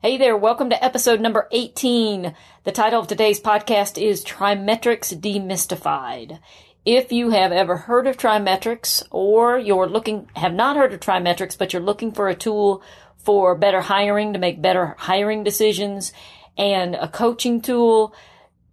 Hey there, welcome to episode number 18. The title of today's podcast is TriMetrix Demystified. If you have ever heard of TriMetrix or you're looking, have not heard of TriMetrix, but you're looking for a tool for better hiring to make better hiring decisions and a coaching tool,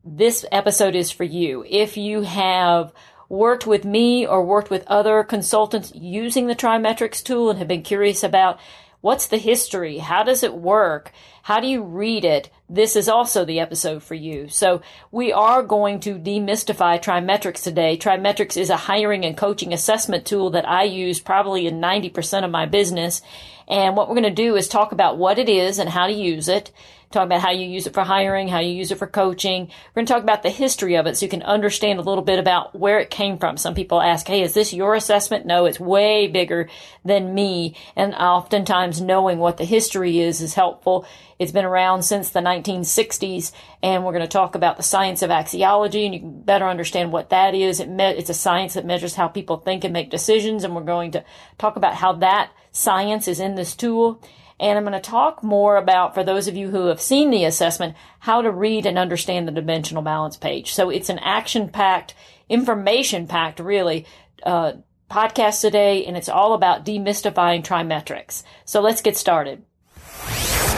this episode is for you. If you have worked with me or worked with other consultants using the TriMetrix tool and have been curious about What's the history? How does it work? How do you read it? This is also the episode for you. So we are going to demystify TriMetrix today. TriMetrix is a hiring and coaching assessment tool that I use probably in 90% of my business. And what we're going to do is talk about what it is and how to use it talk about how you use it for hiring, how you use it for coaching. We're going to talk about the history of it so you can understand a little bit about where it came from. Some people ask, Hey, is this your assessment? No, it's way bigger than me. And oftentimes knowing what the history is is helpful. It's been around since the 1960s and we're going to talk about the science of axiology and you can better understand what that is. It it's a science that measures how people think and make decisions. And we're going to talk about how that science is in this tool. And I'm going to talk more about, for those of you who have seen the assessment, how to read and understand the dimensional balance page. So it's an action packed, information packed, really, uh, podcast today, and it's all about demystifying TriMetrix. So let's get started.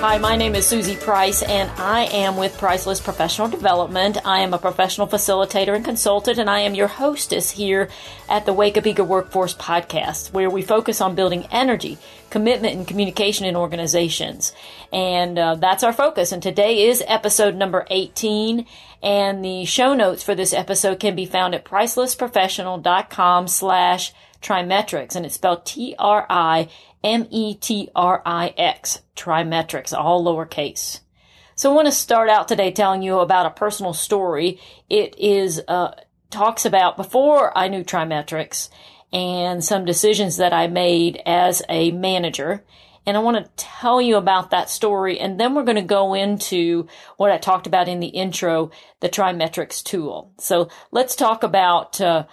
Hi, my name is Suzie Price, and I am with Priceless Professional Development. I am a professional facilitator and consultant, and I am your hostess here at the Wake Up Eager Workforce podcast, where we focus on building energy, commitment, and communication in organizations. And uh, that's our focus. And today is episode number 18. And the show notes for this episode can be found at pricelessprofessional.com slash TriMetrix, and it's spelled T-R-I M-E-T-R-I-X, TriMetrix, all lowercase. So I want to start out today telling you about a personal story. It is, uh, talks about before I knew TriMetrix and some decisions that I made as a manager. And I want to tell you about that story. And then we're going to go into what I talked about in the intro, the TriMetrix tool. So let's talk about, uh,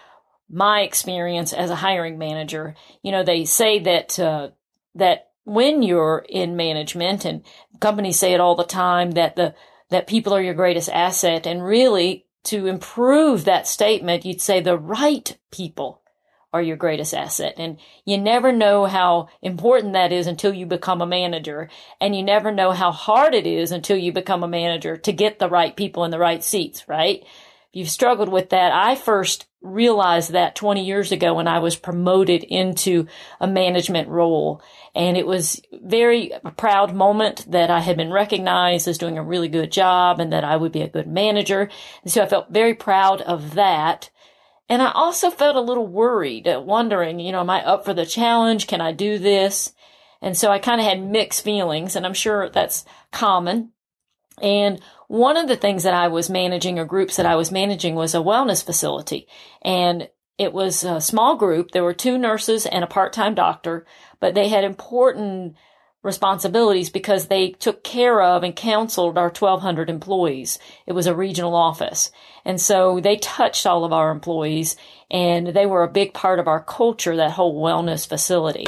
my experience as a hiring manager. You know, they say that, uh, that when you're in management and companies say it all the time that the that people are your greatest asset and really to improve that statement you'd say the right people are your greatest asset and you never know how important that is until you become a manager and you never know how hard it is until you become a manager to get the right people in the right seats right If you've struggled with that. I first realized that 20 years ago when I was promoted into a management role. And it was very proud moment that I had been recognized as doing a really good job and that I would be a good manager. And so I felt very proud of that. And I also felt a little worried, wondering, you know, am I up for the challenge? Can I do this? And so I kind of had mixed feelings and I'm sure that's common. And one of the things that I was managing or groups that I was managing was a wellness facility. And it was a small group. There were two nurses and a part-time doctor, but they had important responsibilities because they took care of and counseled our 1200 employees. It was a regional office. And so they touched all of our employees and they were a big part of our culture, that whole wellness facility.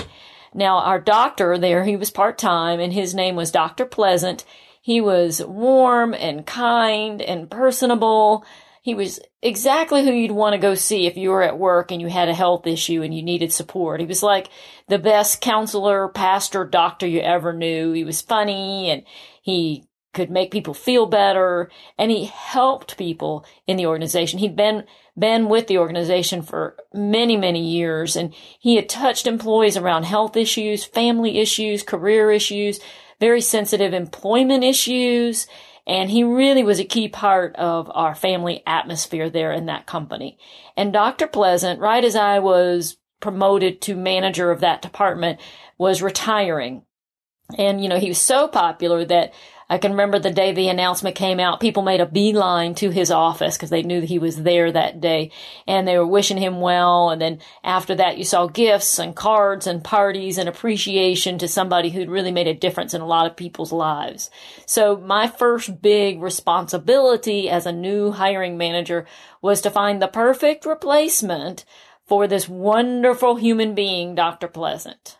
Now, our doctor there, he was part-time and his name was Dr. Pleasant he was warm and kind and personable. He was exactly who you'd want to go see if you were at work and you had a health issue and you needed support. He was like the best counselor, pastor, doctor you ever knew. He was funny and he could make people feel better and he helped people in the organization. He'd been been with the organization for many, many years and he had touched employees around health issues, family issues, career issues, very sensitive employment issues. And he really was a key part of our family atmosphere there in that company. And Dr. Pleasant, right as I was promoted to manager of that department, was retiring. And, you know, he was so popular that I can remember the day the announcement came out, people made a beeline to his office because they knew he was there that day and they were wishing him well. And then after that, you saw gifts and cards and parties and appreciation to somebody who'd really made a difference in a lot of people's lives. So my first big responsibility as a new hiring manager was to find the perfect replacement for this wonderful human being, Dr. Pleasant.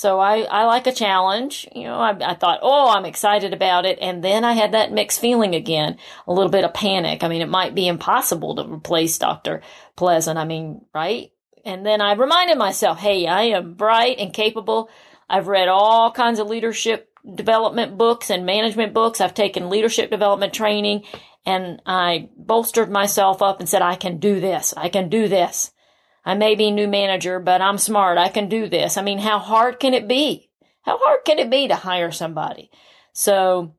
So I, I like a challenge. You know, I, I thought, oh, I'm excited about it. And then I had that mixed feeling again, a little bit of panic. I mean, it might be impossible to replace Dr. Pleasant. I mean, right? And then I reminded myself, hey, I am bright and capable. I've read all kinds of leadership development books and management books. I've taken leadership development training and I bolstered myself up and said, I can do this. I can do this. I may be new manager, but I'm smart. I can do this. I mean, how hard can it be? How hard can it be to hire somebody? So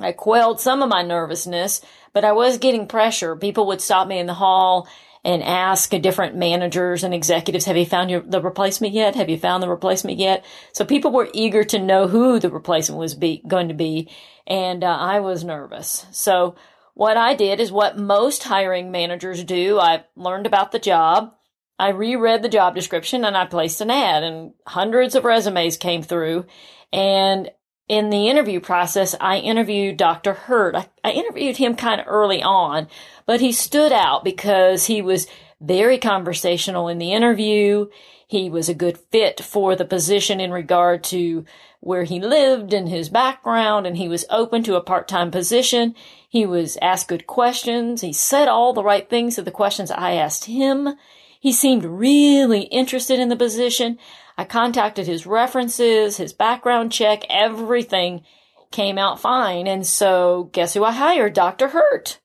I quelled some of my nervousness, but I was getting pressure. People would stop me in the hall and ask different managers and executives, have you found your, the replacement yet? Have you found the replacement yet? So people were eager to know who the replacement was be, going to be. And uh, I was nervous. So what I did is what most hiring managers do. I learned about the job. I reread the job description and I placed an ad and hundreds of resumes came through. And in the interview process, I interviewed Dr. Hurt. I, I interviewed him kind of early on, but he stood out because he was very conversational in the interview. He was a good fit for the position in regard to where he lived and his background, and he was open to a part-time position. He was asked good questions. He said all the right things to the questions I asked him. He seemed really interested in the position. I contacted his references, his background check, everything came out fine. And so guess who I hired? Dr. Hurt.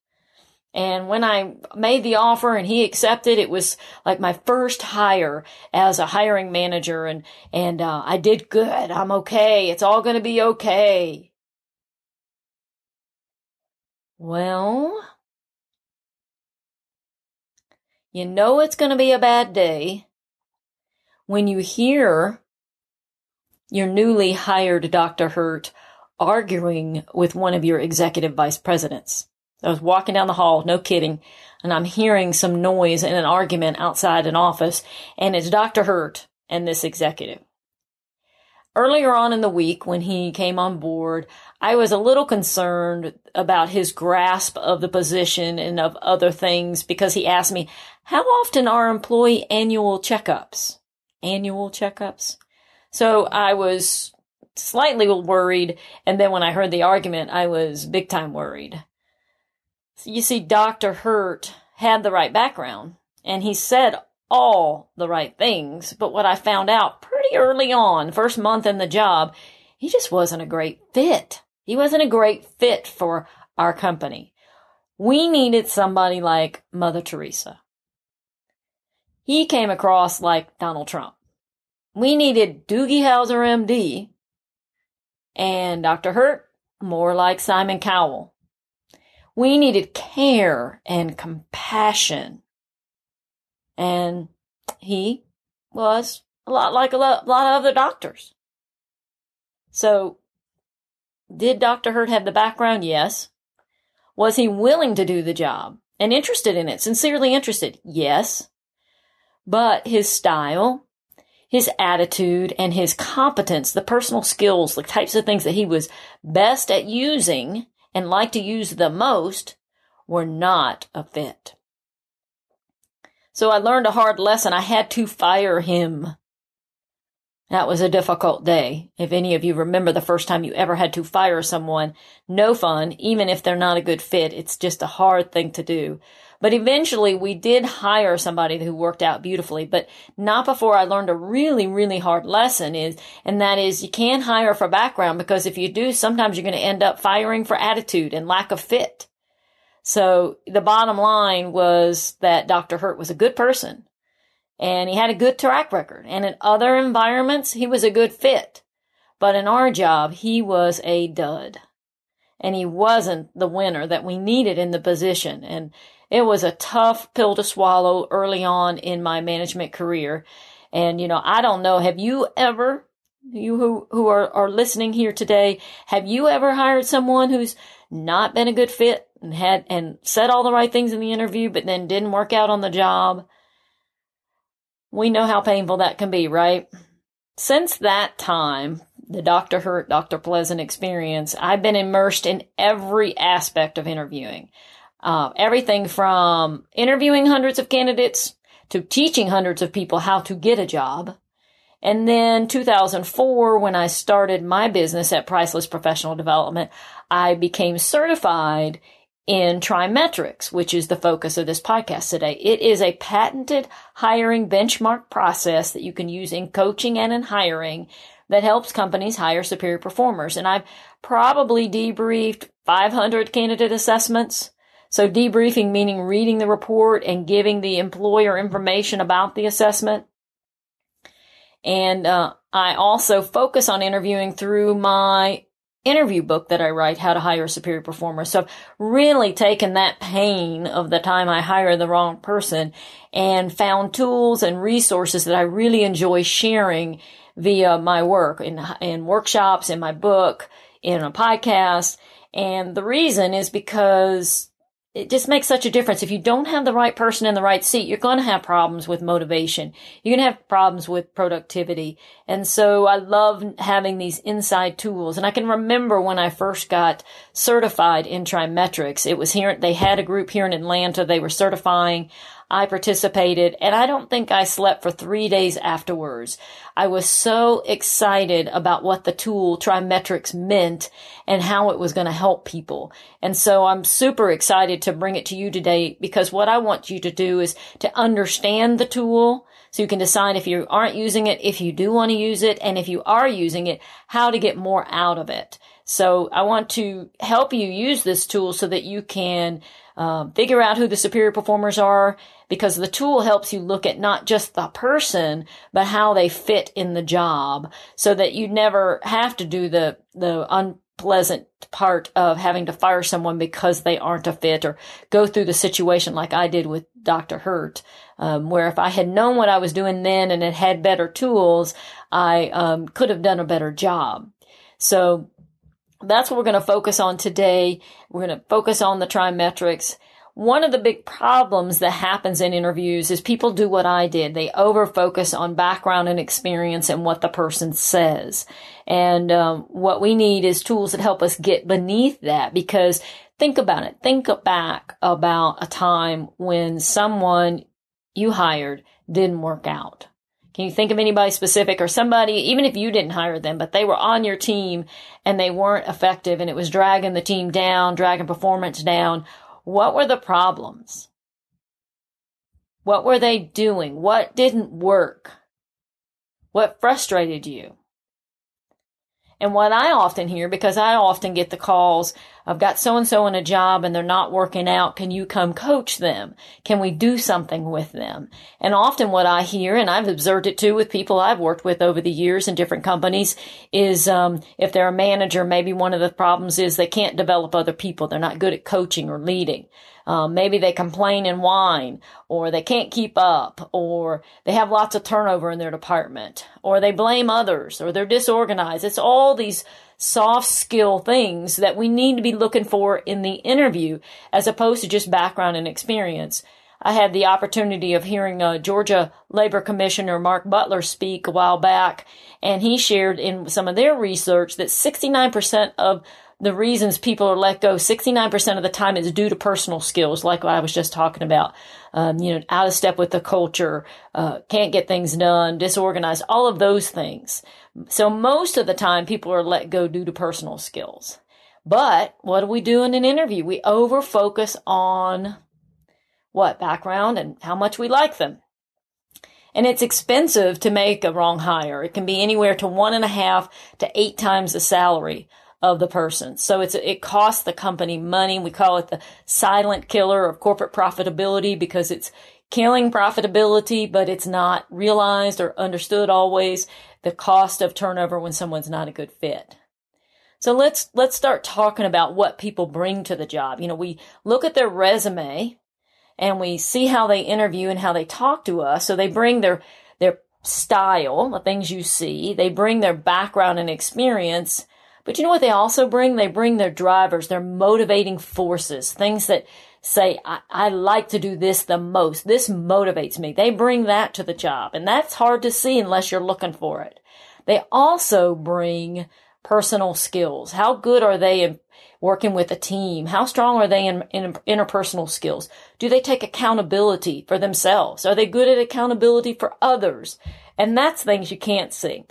And when I made the offer and he accepted, it was like my first hire as a hiring manager. And, and, uh, I did good. I'm okay. It's all going to be okay. Well, you know it's going to be a bad day when you hear your newly hired Dr. Hurt arguing with one of your executive vice presidents. I was walking down the hall, no kidding, and I'm hearing some noise and an argument outside an office, and it's Dr. Hurt and this executive. Earlier on in the week, when he came on board, I was a little concerned about his grasp of the position and of other things because he asked me, how often are employee annual checkups? Annual checkups? So I was slightly worried. And then when I heard the argument, I was big time worried. You see, Dr. Hurt had the right background and he said all the right things. But what I found out pretty early on, first month in the job, he just wasn't a great fit. He wasn't a great fit for our company. We needed somebody like Mother Teresa. He came across like Donald Trump. We needed Doogie Howser MD and Dr. Hurt more like Simon Cowell. We needed care and compassion and he was a lot like a lot, a lot of other doctors. So, did Dr. Hurt have the background? Yes. Was he willing to do the job and interested in it? Sincerely interested? Yes. But his style, his attitude, and his competence, the personal skills, the types of things that he was best at using and liked to use the most were not a fit. So I learned a hard lesson. I had to fire him. That was a difficult day. If any of you remember the first time you ever had to fire someone, no fun, even if they're not a good fit. It's just a hard thing to do. But eventually we did hire somebody who worked out beautifully, but not before I learned a really, really hard lesson is, and that is you can't hire for background because if you do, sometimes you're going to end up firing for attitude and lack of fit. So the bottom line was that Dr. Hurt was a good person and he had a good track record. And in other environments, he was a good fit. But in our job, he was a dud. And he wasn't the winner that we needed in the position. And it was a tough pill to swallow early on in my management career. And, you know, I don't know, have you ever you who, who are, are listening here today, have you ever hired someone who's not been a good fit and had, and said all the right things in the interview, but then didn't work out on the job? We know how painful that can be, right? Since that time, the Dr. Hurt, Dr. Pleasant experience, I've been immersed in every aspect of interviewing. Uh, everything from interviewing hundreds of candidates to teaching hundreds of people how to get a job. And then 2004, when I started my business at Priceless Professional Development, I became certified in TriMetrix, which is the focus of this podcast today. It is a patented hiring benchmark process that you can use in coaching and in hiring that helps companies hire superior performers. And I've probably debriefed 500 candidate assessments. So debriefing meaning reading the report and giving the employer information about the assessment. And uh, I also focus on interviewing through my interview book that I write, How to Hire a Superior Performer. So I've really taken that pain of the time I hire the wrong person and found tools and resources that I really enjoy sharing via my work in, in workshops, in my book, in a podcast. And the reason is because it just makes such a difference. If you don't have the right person in the right seat, you're going to have problems with motivation. You're going to have problems with productivity. And so I love having these inside tools. And I can remember when I first got certified in TriMetrix, it was here, they had a group here in Atlanta. They were certifying. I participated and I don't think I slept for three days afterwards. I was so excited about what the tool TriMetrix meant and how it was going to help people. And so I'm super excited to bring it to you today because what I want you to do is to understand the tool so you can decide if you aren't using it, if you do want to use it, and if you are using it, how to get more out of it. So I want to help you use this tool so that you can uh, figure out who the superior performers are because the tool helps you look at not just the person, but how they fit in the job so that you never have to do the, the unpleasant part of having to fire someone because they aren't a fit or go through the situation like I did with Dr. Hurt, um, where if I had known what I was doing then and had had better tools, I um, could have done a better job. So that's what we're going to focus on today. We're going to focus on the TriMetrix. One of the big problems that happens in interviews is people do what I did. They over focus on background and experience and what the person says. And um, what we need is tools that help us get beneath that because think about it. Think back about a time when someone you hired didn't work out. Can you think of anybody specific or somebody, even if you didn't hire them, but they were on your team and they weren't effective and it was dragging the team down, dragging performance down? What were the problems? What were they doing? What didn't work? What frustrated you? And what I often hear, because I often get the calls, I've got so and so in a job and they're not working out. Can you come coach them? Can we do something with them? And often what I hear, and I've observed it too with people I've worked with over the years in different companies, is um, if they're a manager, maybe one of the problems is they can't develop other people. They're not good at coaching or leading. Um, maybe they complain and whine, or they can't keep up, or they have lots of turnover in their department, or they blame others, or they're disorganized. It's all these soft skill things that we need to be looking for in the interview as opposed to just background and experience. I had the opportunity of hearing uh, Georgia Labor Commissioner Mark Butler speak a while back, and he shared in some of their research that 69% of the reasons people are let go 69% of the time is due to personal skills, like what I was just talking about. Um, you know, out of step with the culture, uh, can't get things done, disorganized, all of those things. So most of the time people are let go due to personal skills. But what do we do in an interview? We over focus on what background and how much we like them. And it's expensive to make a wrong hire. It can be anywhere to one and a half to eight times the salary of the person. So it's, it costs the company money. We call it the silent killer of corporate profitability because it's killing profitability, but it's not realized or understood always the cost of turnover when someone's not a good fit. So let's, let's start talking about what people bring to the job. You know, we look at their resume and we see how they interview and how they talk to us. So they bring their, their style, the things you see. They bring their background and experience. But you know what they also bring? They bring their drivers, their motivating forces, things that say, I, I like to do this the most. This motivates me. They bring that to the job. And that's hard to see unless you're looking for it. They also bring personal skills. How good are they in working with a team? How strong are they in, in, interpersonal skills? Do they take accountability for themselves? Are they good at accountability for others? And that's things you can't see.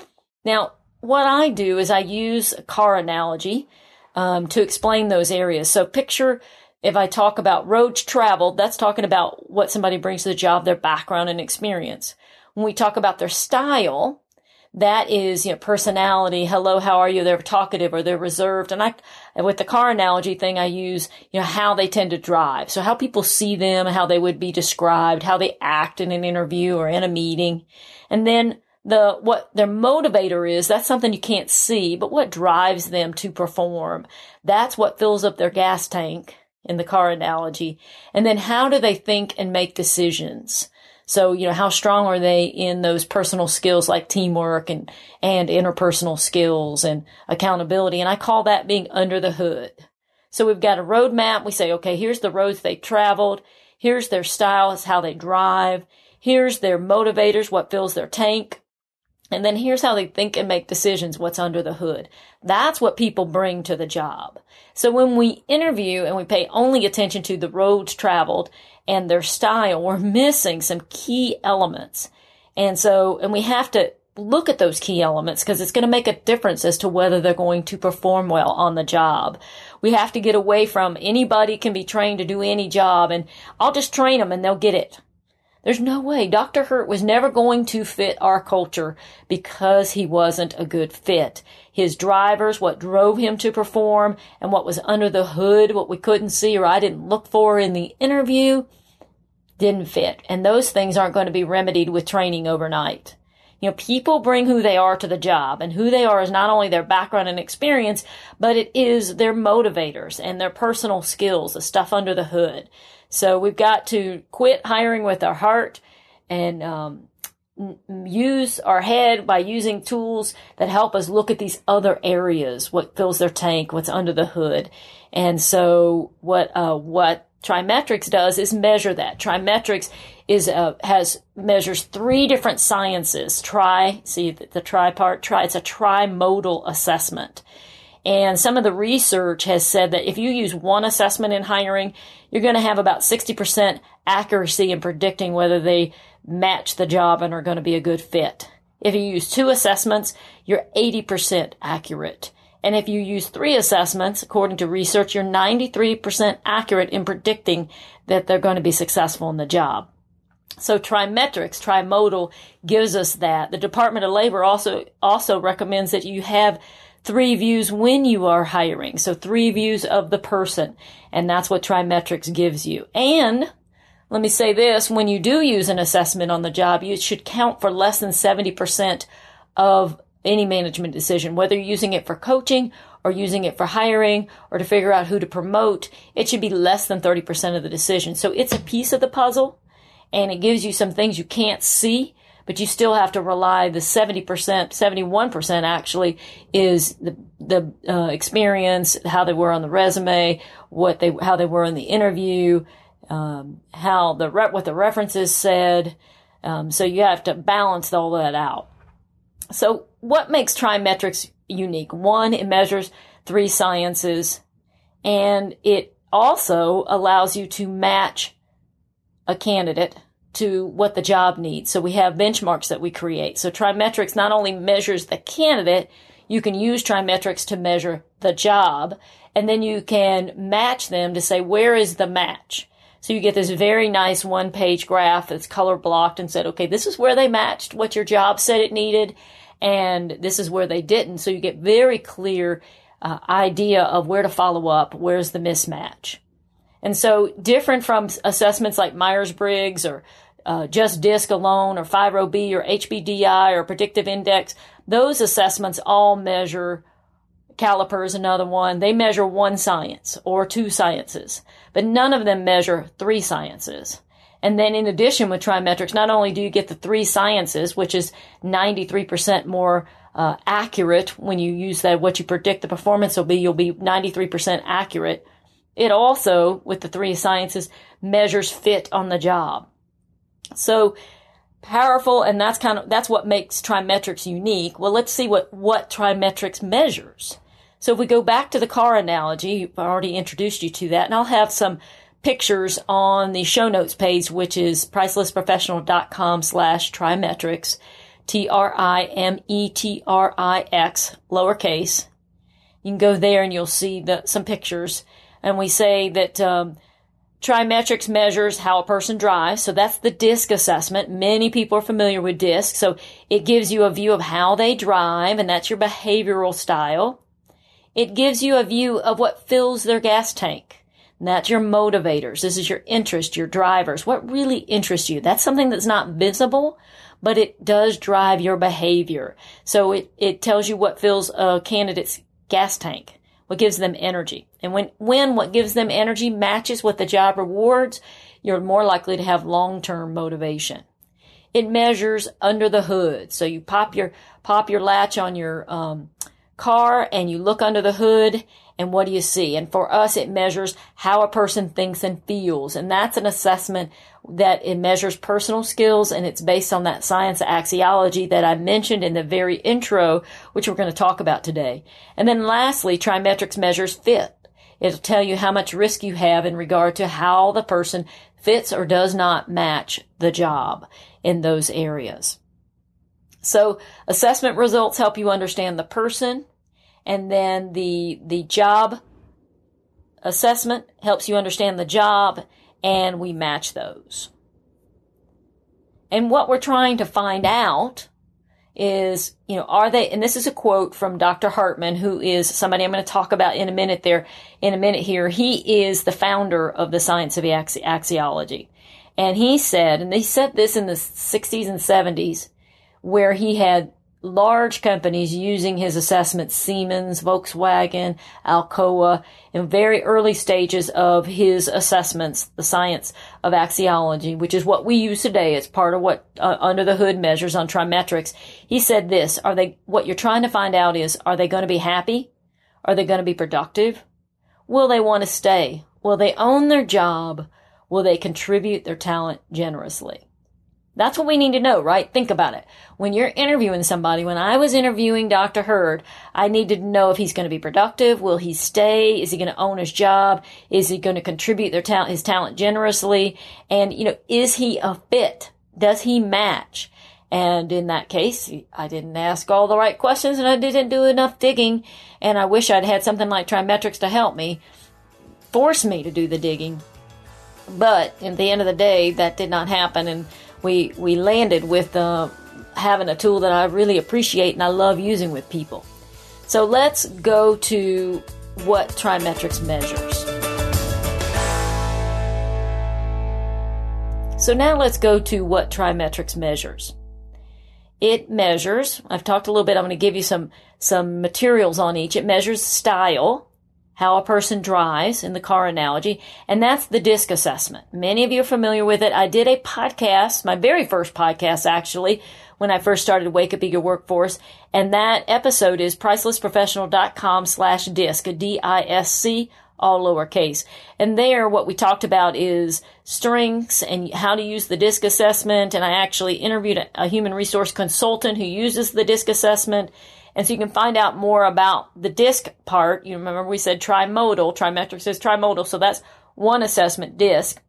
Now, what I do is I use a car analogy um, to explain those areas. So picture if I talk about roads traveled, that's talking about what somebody brings to the job, their background and experience. When we talk about their style, that is, you know, personality. Hello, how are you? They're talkative or they're reserved. And I, with the car analogy thing, I use, you know, how they tend to drive. So how people see them, how they would be described, how they act in an interview or in a meeting. And then the, what their motivator is, that's something you can't see, but what drives them to perform. That's what fills up their gas tank in the car analogy. And then how do they think and make decisions? So, you know, how strong are they in those personal skills like teamwork and, and interpersonal skills and accountability? And I call that being under the hood. So we've got a roadmap. We say, okay, here's the roads they traveled. Here's their style. It's how they drive. Here's their motivators, what fills their tank. And then here's how they think and make decisions, what's under the hood. That's what people bring to the job. So when we interview and we pay only attention to the roads traveled and their style, we're missing some key elements. And so, and we have to look at those key elements because it's going to make a difference as to whether they're going to perform well on the job. We have to get away from anybody can be trained to do any job and I'll just train them and they'll get it. There's no way. Dr. Hurt was never going to fit our culture because he wasn't a good fit. His drivers, what drove him to perform, and what was under the hood, what we couldn't see or I didn't look for in the interview, didn't fit. And those things aren't going to be remedied with training overnight. You know, people bring who they are to the job and who they are is not only their background and experience, but it is their motivators and their personal skills, the stuff under the hood. So we've got to quit hiring with our heart and um, use our head by using tools that help us look at these other areas, what fills their tank, what's under the hood. And so what, uh, what TriMetrix does is measure that. TriMetrix is, uh, has, measures three different sciences. Try, see the, the tri part, try, it's a trimodal assessment. And some of the research has said that if you use one assessment in hiring, you're going to have about 60% accuracy in predicting whether they match the job and are going to be a good fit. If you use two assessments, you're 80% accurate. And if you use three assessments, according to research, you're 93% accurate in predicting that they're going to be successful in the job. So TriMetrix, trimodal gives us that. The Department of Labor also, also recommends that you have three views when you are hiring. So three views of the person. And that's what TriMetrix gives you. And let me say this, when you do use an assessment on the job, you should count for less than 70% of any management decision, whether you're using it for coaching or using it for hiring or to figure out who to promote. It should be less than 30% of the decision. So it's a piece of the puzzle and it gives you some things you can't see but you still have to rely the 70%, 71% actually is the, the uh, experience, how they were on the resume, what they, how they were in the interview, um, how the, what the references said. Um, so you have to balance all that out. So what makes TriMetrix unique? One, it measures three sciences and it also allows you to match a candidate to what the job needs. So we have benchmarks that we create. So TriMetrix not only measures the candidate, you can use TriMetrix to measure the job, and then you can match them to say, where is the match? So you get this very nice one page graph that's color blocked and said, okay, this is where they matched what your job said it needed, and this is where they didn't. So you get very clear uh, idea of where to follow up, where's the mismatch. And so different from assessments like Myers-Briggs or uh, just DISC alone or 5-OB or HBDI or predictive index, those assessments all measure caliper is another one. They measure one science or two sciences, but none of them measure three sciences. And then in addition with TriMetrix, not only do you get the three sciences, which is 93% more uh, accurate when you use that, what you predict the performance will be, you'll be 93% accurate. It also, with the three sciences, measures fit on the job. So powerful, and that's kind of, that's what makes TriMetrix unique. Well, let's see what, what TriMetrix measures. So if we go back to the car analogy, I've already introduced you to that, and I'll have some pictures on the show notes page, which is pricelessprofessional.com slash trimetrix, T-R-I-M-E-T-R-I-X, lowercase. You can go there and you'll see the, some pictures. And we say that, um, TriMetrix measures how a person drives. So that's the DISC assessment. Many people are familiar with DISC. So it gives you a view of how they drive and that's your behavioral style. It gives you a view of what fills their gas tank. And that's your motivators. This is your interest, your drivers. What really interests you? That's something that's not visible, but it does drive your behavior. So it, it tells you what fills a candidate's gas tank, what gives them energy. And when, when what gives them energy matches what the job rewards, you're more likely to have long-term motivation. It measures under the hood. So you pop your, pop your latch on your, um, car and you look under the hood and what do you see? And for us, it measures how a person thinks and feels. And that's an assessment that it measures personal skills and it's based on that science of axiology that I mentioned in the very intro, which we're going to talk about today. And then lastly, TriMetrix measures fit. It'll tell you how much risk you have in regard to how the person fits or does not match the job in those areas. So assessment results help you understand the person and then the the job assessment helps you understand the job and we match those. And what we're trying to find out is, you know, are they, and this is a quote from Dr. Hartman, who is somebody I'm going to talk about in a minute there, in a minute here. He is the founder of the science of axi- axiology. And he said, and he said this in the 60s and 70s, where he had large companies using his assessments, Siemens, Volkswagen, Alcoa, in very early stages of his assessments, the science of axiology, which is what we use today. It's part of what uh, under the hood measures on TriMetrix. He said this, are they, what you're trying to find out is, are they going to be happy? Are they going to be productive? Will they want to stay? Will they own their job? Will they contribute their talent generously? That's what we need to know, right? Think about it. When you're interviewing somebody, when I was interviewing Dr. Hurt, I needed to know if he's going to be productive. Will he stay? Is he going to own his job? Is he going to contribute their talent, his talent generously? And, you know, is he a fit? Does he match? And in that case, I didn't ask all the right questions and I didn't do enough digging. And I wish I'd had something like TriMetrix to help me, force me to do the digging. But at the end of the day, that did not happen. And we we landed with uh, having a tool that I really appreciate and I love using with people. So let's go to what TriMetrix measures. So now let's go to what TriMetrix measures. It measures, I've talked a little bit, I'm going to give you some, some materials on each. It measures style, how a person drives in the car analogy, and that's the disc assessment. Many of you are familiar with it. I did a podcast, my very first podcast actually, when I first started Wake Up Eager Workforce, and that episode is pricelessprofessional.com slash disc, D-I-S-C, all lowercase. And there, what we talked about is strengths and how to use the DISC assessment. And I actually interviewed a, a human resource consultant who uses the DISC assessment and so you can find out more about the disc part. You remember we said trimodal, TriMetrix is trimodal, so that's one assessment disc.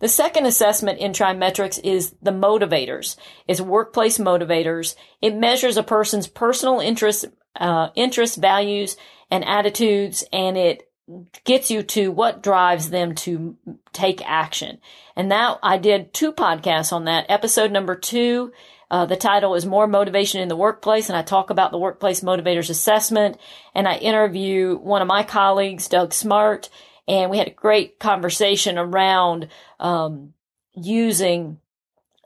The second assessment in TriMetrix is the motivators. It's workplace motivators. It measures a person's personal interests, uh, interests, values, and attitudes, and it gets you to what drives them to take action. And now I did two podcasts on that. Episode number two uh, the title is More Motivation in the Workplace, and I talk about the Workplace Motivators Assessment, and I interview one of my colleagues, Doug Smart, and we had a great conversation around um, using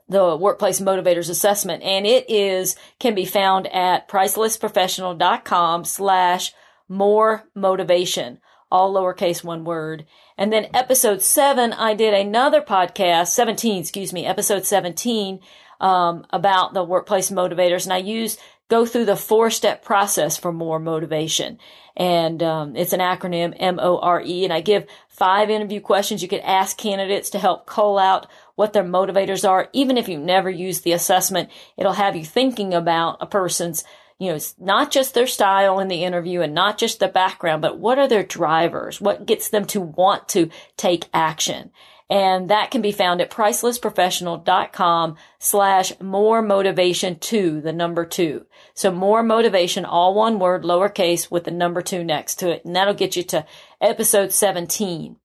the Workplace Motivators Assessment, and it is can be found at pricelessprofessional.com slash more motivation all lowercase one word. And then episode seven, I did another podcast, 17, excuse me, episode 17, um, about the workplace motivators. And I use, go through the four step process for more motivation. And, um, it's an acronym, M-O-R-E. And I give five interview questions you could ask candidates to help call out what their motivators are. Even if you never use the assessment, it'll have you thinking about a person's you know, it's not just their style in the interview and not just the background, but what are their drivers? What gets them to want to take action? And that can be found at pricelessprofessional.com slash more motivation two, the number two. So more motivation, all one word, lowercase with the number two next to it. And that'll get you to episode 17.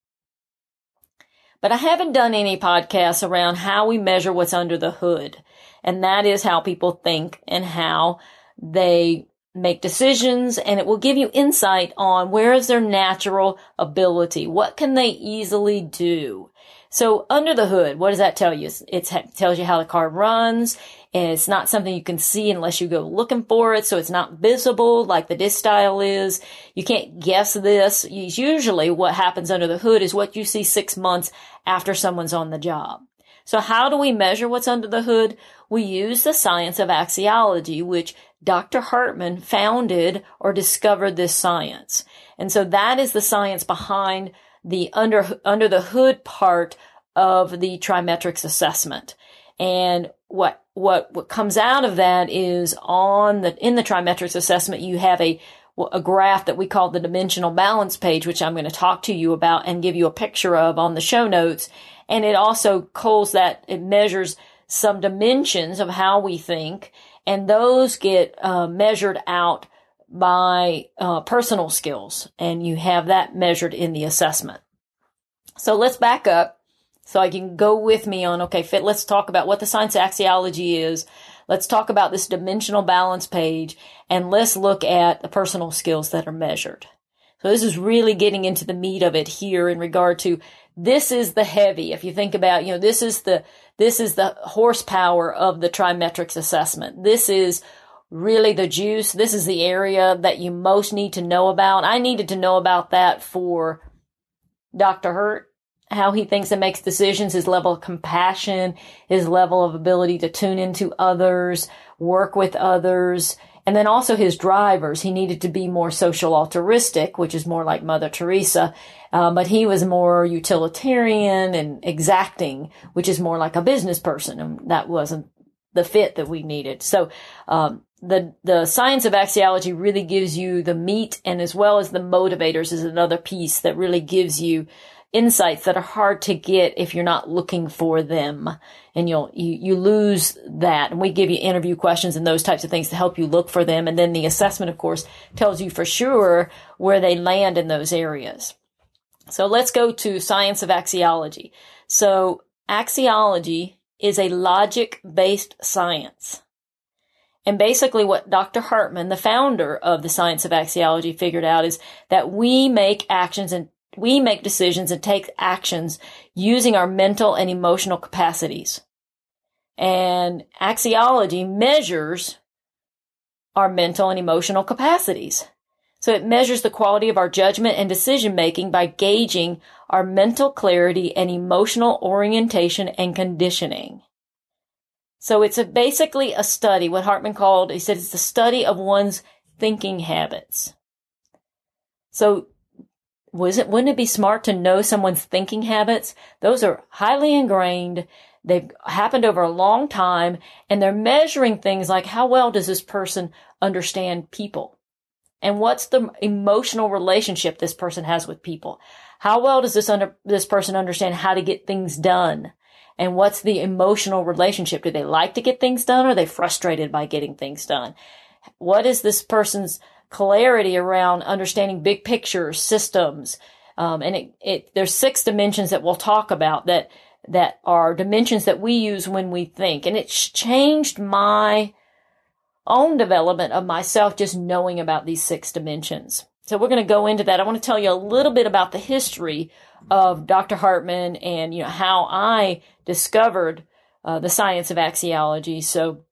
But I haven't done any podcasts around how we measure what's under the hood. And that is how people think and how they make decisions and it will give you insight on where is their natural ability. What can they easily do? So under the hood, what does that tell you? It tells you how the car runs. And it's not something you can see unless you go looking for it. So it's not visible like the disc style is. You can't guess this. Usually what happens under the hood is what you see six months after someone's on the job. So how do we measure what's under the hood? We use the science of axiology, which Dr. Hartman founded or discovered this science. And so that is the science behind the under, under the hood part of the TriMetrix assessment. And what, what, what comes out of that is on the, in the TriMetrix assessment, you have a, a graph that we call the dimensional balance page, which I'm going to talk to you about and give you a picture of on the show notes. And it also calls that, it measures some dimensions of how we think and those get uh, measured out by uh, personal skills, and you have that measured in the assessment. So let's back up so I can go with me on, okay, fit, let's talk about what the science axiology is. Let's talk about this dimensional balance page and let's look at the personal skills that are measured. So this is really getting into the meat of it here in regard to this is the heavy. If you think about, you know, this is the, this is the horsepower of the TriMetrix assessment. This is really the juice. This is the area that you most need to know about. I needed to know about that for Dr. Hurt, how he thinks and makes decisions, his level of compassion, his level of ability to tune into others, work with others, and then also his drivers. He needed to be more social altruistic, which is more like Mother Teresa, um, but he was more utilitarian and exacting, which is more like a business person. And that wasn't the fit that we needed. So, um, the, the science of axiology really gives you the meat and as well as the motivators is another piece that really gives you insights that are hard to get if you're not looking for them and you'll you, you lose that and we give you interview questions and those types of things to help you look for them and then the assessment of course tells you for sure where they land in those areas so let's go to science of axiology. So axiology is a logic based science. And basically what Dr. Hartman, the founder of the science of axiology, figured out is that we make actions and we make decisions and take actions using our mental and emotional capacities. And axiology measures our mental and emotional capacities. So it measures the quality of our judgment and decision making by gauging our mental clarity and emotional orientation and conditioning. So it's a, basically a study, what Hartman called, he said it's the study of one's thinking habits. So was it, wouldn't it be smart to know someone's thinking habits? Those are highly ingrained. They've happened over a long time and they're measuring things like how well does this person understand people? And what's the emotional relationship this person has with people? How well does this under, this person understand how to get things done? And what's the emotional relationship? Do they like to get things done or are they frustrated by getting things done? What is this person's clarity around understanding big picture systems? Um, and it, it, there's six dimensions that we'll talk about that, that are dimensions that we use when we think. And it's changed my own development of myself just knowing about these six dimensions. So we're going to go into that. I want to tell you a little bit about the history of Dr. Hartman and, you know, how I discovered uh, the science of axiology. So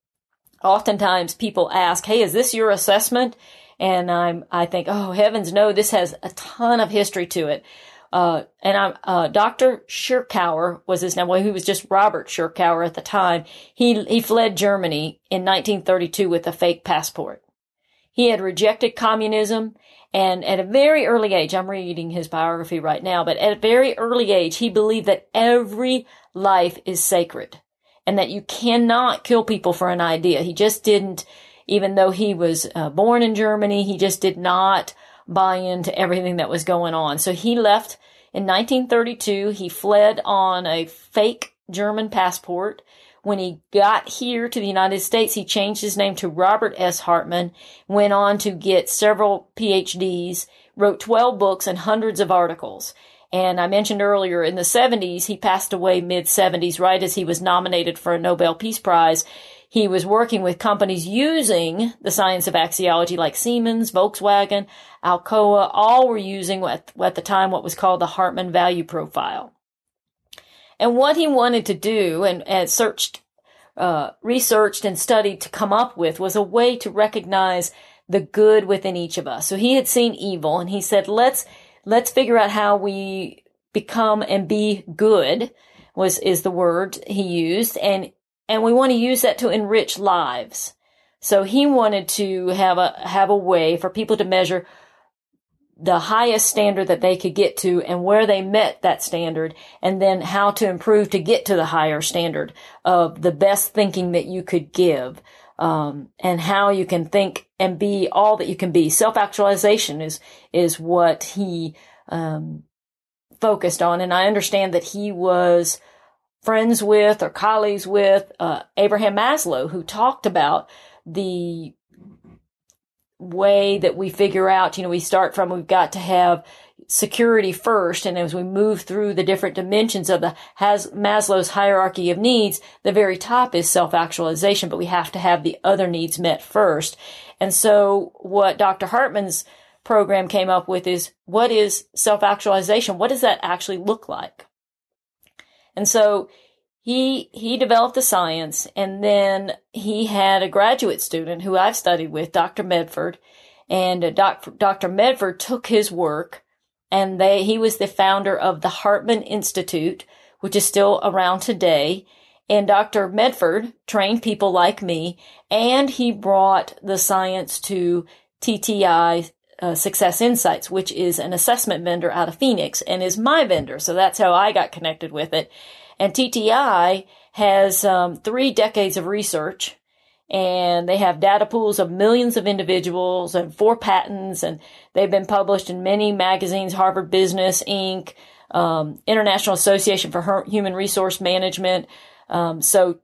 oftentimes people ask, Hey, is this your assessment? And I'm, I think, oh heavens no, this has a ton of history to it. Uh, and I'm, uh, Dr. Schirokauer was his name. Well, he was just Robert Schirokauer at the time. He, he fled Germany in 1932 with a fake passport. He had rejected communism and at a very early age, I'm reading his biography right now, but at a very early age, he believed that every life is sacred and that you cannot kill people for an idea. He just didn't, even though he was uh, born in Germany, he just did not buy into everything that was going on. So he left in 1932. He fled on a fake German passport. When he got here to the United States, he changed his name to Robert S. Hartman, went on to get several PhDs, wrote 12 books and hundreds of articles. And I mentioned earlier in the 70s, he passed away mid 70s, right as he was nominated for a Nobel Peace Prize he was working with companies using the science of axiology like Siemens, Volkswagen, Alcoa, all were using at, at the time what was called the Hartman value profile. And what he wanted to do and, and searched, uh, researched and studied to come up with was a way to recognize the good within each of us. So he had seen evil and he said, let's, let's figure out how we become and be good was, is the word he used. And and we want to use that to enrich lives. So he wanted to have a, have a way for people to measure the highest standard that they could get to and where they met that standard and then how to improve to get to the higher standard of the best thinking that you could give. Um, and how you can think and be all that you can be. Self-actualization is, is what he, um, focused on. And I understand that he was, friends with or colleagues with uh, Abraham Maslow, who talked about the way that we figure out, you know, we start from we've got to have security first. And as we move through the different dimensions of the has Maslow's hierarchy of needs, the very top is self-actualization, but we have to have the other needs met first. And so what Dr. Hartman's program came up with is what is self-actualization? What does that actually look like? And so he, he developed the science and then he had a graduate student who I've studied with, Dr. Medford, and Dr. Dr. Medford took his work and they, he was the founder of the Hartman Institute, which is still around today. And Dr. Medford trained people like me and he brought the science to TTI uh, Success Insights, which is an assessment vendor out of Phoenix and is my vendor. So that's how I got connected with it. And TTI has um, three decades of research and they have data pools of millions of individuals and four patents and they've been published in many magazines, Harvard Business Inc., um, International Association for Human Resource Management. Um, so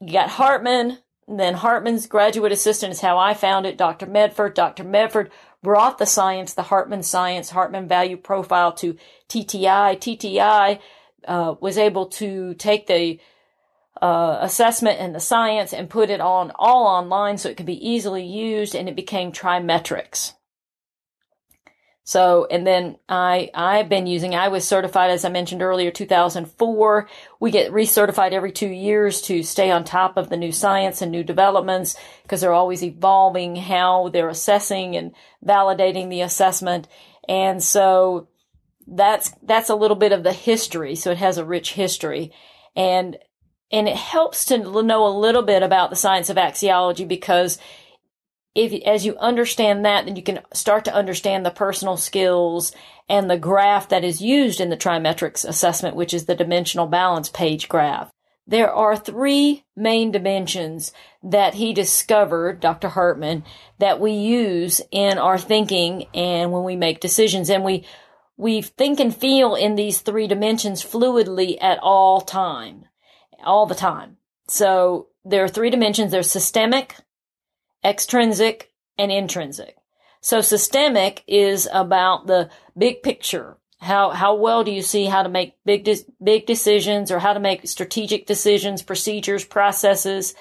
you got Hartman, then Hartman's graduate assistant is how I found it, Dr. Medford. Dr. Medford brought the science, the Hartman science, Hartman value profile to TTI. TTI uh, was able to take the uh, assessment and the science and put it on all online so it could be easily used and it became TriMetrix. So, and then I, I've been using, I was certified, as I mentioned earlier, 2004. We get recertified every two years to stay on top of the new science and new developments because they're always evolving how they're assessing and validating the assessment. And so that's, that's a little bit of the history. So it has a rich history and, and it helps to know a little bit about the science of axiology because if as you understand that, then you can start to understand the personal skills and the graph that is used in the TriMetrix assessment, which is the dimensional balance page graph. There are three main dimensions that he discovered, Dr. Hartman, that we use in our thinking and when we make decisions. And we, we think and feel in these three dimensions fluidly at all time, all the time. So there are three dimensions. There's systemic, extrinsic and intrinsic. So systemic is about the big picture. How, how well do you see how to make big, de- big decisions or how to make strategic decisions, procedures, processes?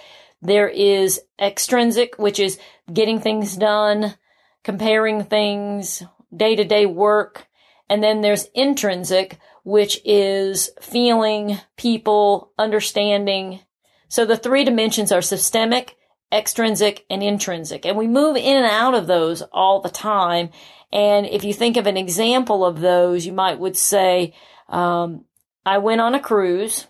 There is extrinsic, which is getting things done, comparing things, day to day work. And then there's intrinsic, which is feeling, people, understanding. So the three dimensions are systemic, extrinsic, and intrinsic. And we move in and out of those all the time. And if you think of an example of those, you might would say, um, I went on a cruise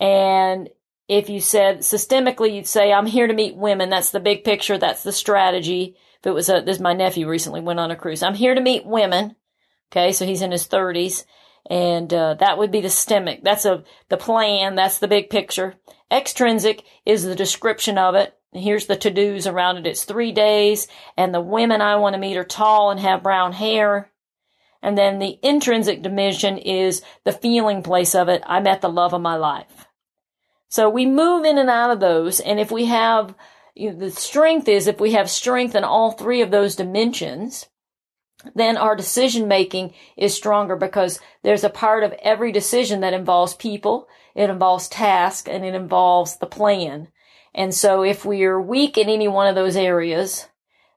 and if you said systemically, you'd say, I'm here to meet women. That's the big picture. That's the strategy. If it was a, this, my nephew recently went on a cruise. I'm here to meet women. Okay. So he's in his thirties and, uh, that would be the systemic. That's a, the plan. That's the big picture. Extrinsic is the description of it. Here's the to-dos around it. It's three days and the women I want to meet are tall and have brown hair. And then the intrinsic dimension is the feeling place of it. I met the love of my life. So we move in and out of those. And if we have, you know, the strength is if we have strength in all three of those dimensions, then our decision making is stronger because there's a part of every decision that involves people, it involves task, and it involves the plan. And so if we are weak in any one of those areas,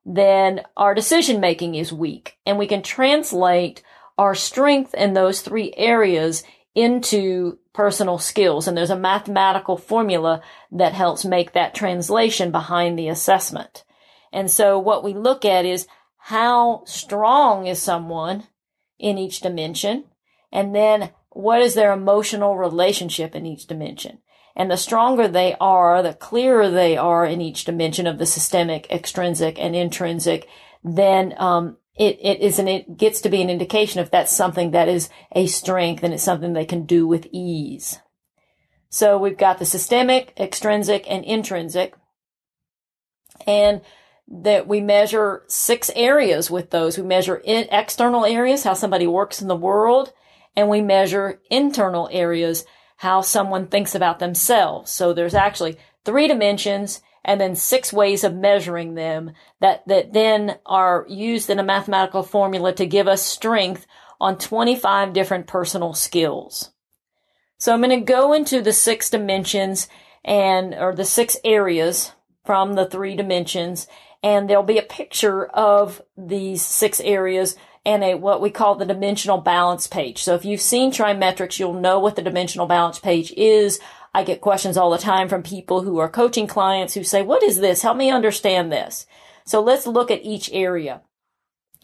then our decision making is weak and we can translate our strength in those three areas into personal skills. And there's a mathematical formula that helps make that translation behind the assessment. And so what we look at is how strong is someone in each dimension? And then what is their emotional relationship in each dimension? And the stronger they are, the clearer they are in each dimension of the systemic, extrinsic, and intrinsic, then um, it, it is an, it gets to be an indication if that's something that is a strength and it's something they can do with ease. So we've got the systemic, extrinsic, and intrinsic. And that we measure six areas with those. We measure external areas, how somebody works in the world, and we measure internal areas, how someone thinks about themselves. So there's actually three dimensions and then six ways of measuring them that, that then are used in a mathematical formula to give us strength on 25 different personal skills. So I'm going to go into the six dimensions and, or the six areas from the three dimensions and there'll be a picture of these six areas and a what we call the dimensional balance page. So if you've seen TriMetrix, you'll know what the dimensional balance page is. I get questions all the time from people who are coaching clients who say, what is this? Help me understand this. So let's look at each area.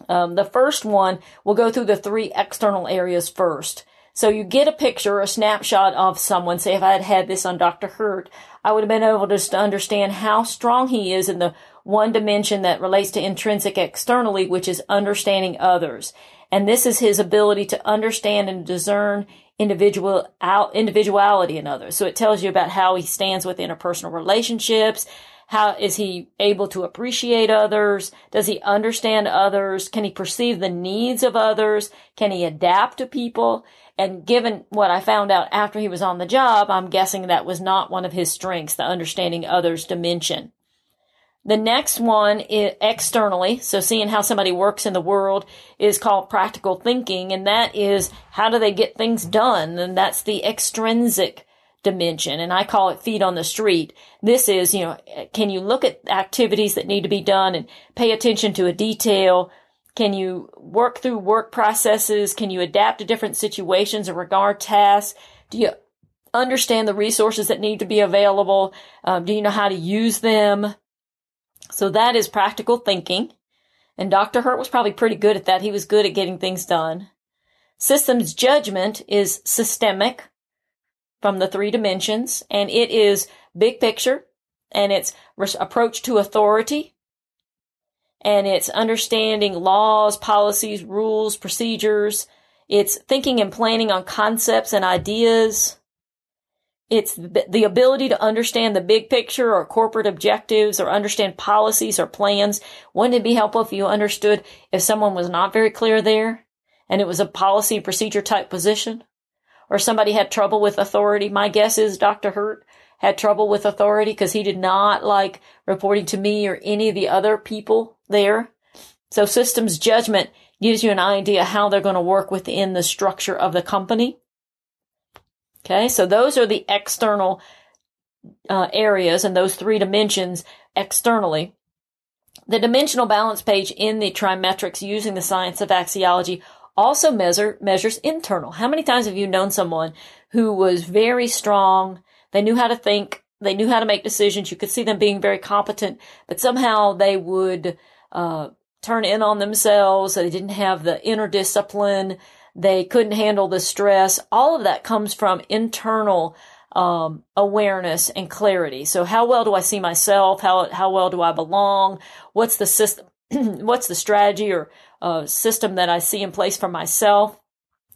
Um, the first one, we'll go through the three external areas first. So you get a picture, a snapshot of someone. Say if I had had this on Dr. Hurt, I would have been able to understand how strong he is in the one dimension that relates to intrinsic externally, which is understanding others. And this is his ability to understand and discern individual individuality in others. So it tells you about how he stands with interpersonal relationships. How is he able to appreciate others? Does he understand others? Can he perceive the needs of others? Can he adapt to people? And given what I found out after he was on the job, I'm guessing that was not one of his strengths, the understanding others dimension. The next one externally, so seeing how somebody works in the world is called practical thinking, and that is how do they get things done? And that's the extrinsic dimension, and I call it feet on the street. This is, you know, can you look at activities that need to be done and pay attention to a detail? Can you work through work processes? Can you adapt to different situations and regard tasks? Do you understand the resources that need to be available? Um, do you know how to use them? So that is practical thinking. And Dr. Hurt was probably pretty good at that. He was good at getting things done. Systems judgment is systemic from the three dimensions, and it is big picture, and it's approach to authority, and it's understanding laws, policies, rules, procedures. It's thinking and planning on concepts and ideas. It's the ability to understand the big picture or corporate objectives or understand policies or plans. Wouldn't it be helpful if you understood if someone was not very clear there and it was a policy procedure type position? Or somebody had trouble with authority. My guess is Dr. Hurt had trouble with authority because he did not like reporting to me or any of the other people there. So systems judgment gives you an idea how they're going to work within the structure of the company. Okay, so those are the external uh, areas and those three dimensions externally. The dimensional balance page in the TriMetrix using the science of axiology also measure, measures internal. How many times have you known someone who was very strong? They knew how to think. they knew how to make decisions. You could see them being very competent, but somehow they would, uh, turn in on themselves. They didn't have the inner discipline. They couldn't handle the stress. All of that comes from internal um, awareness and clarity. So how well do I see myself? How how well do I belong? What's the system? what's the strategy or uh, system that I see in place for myself?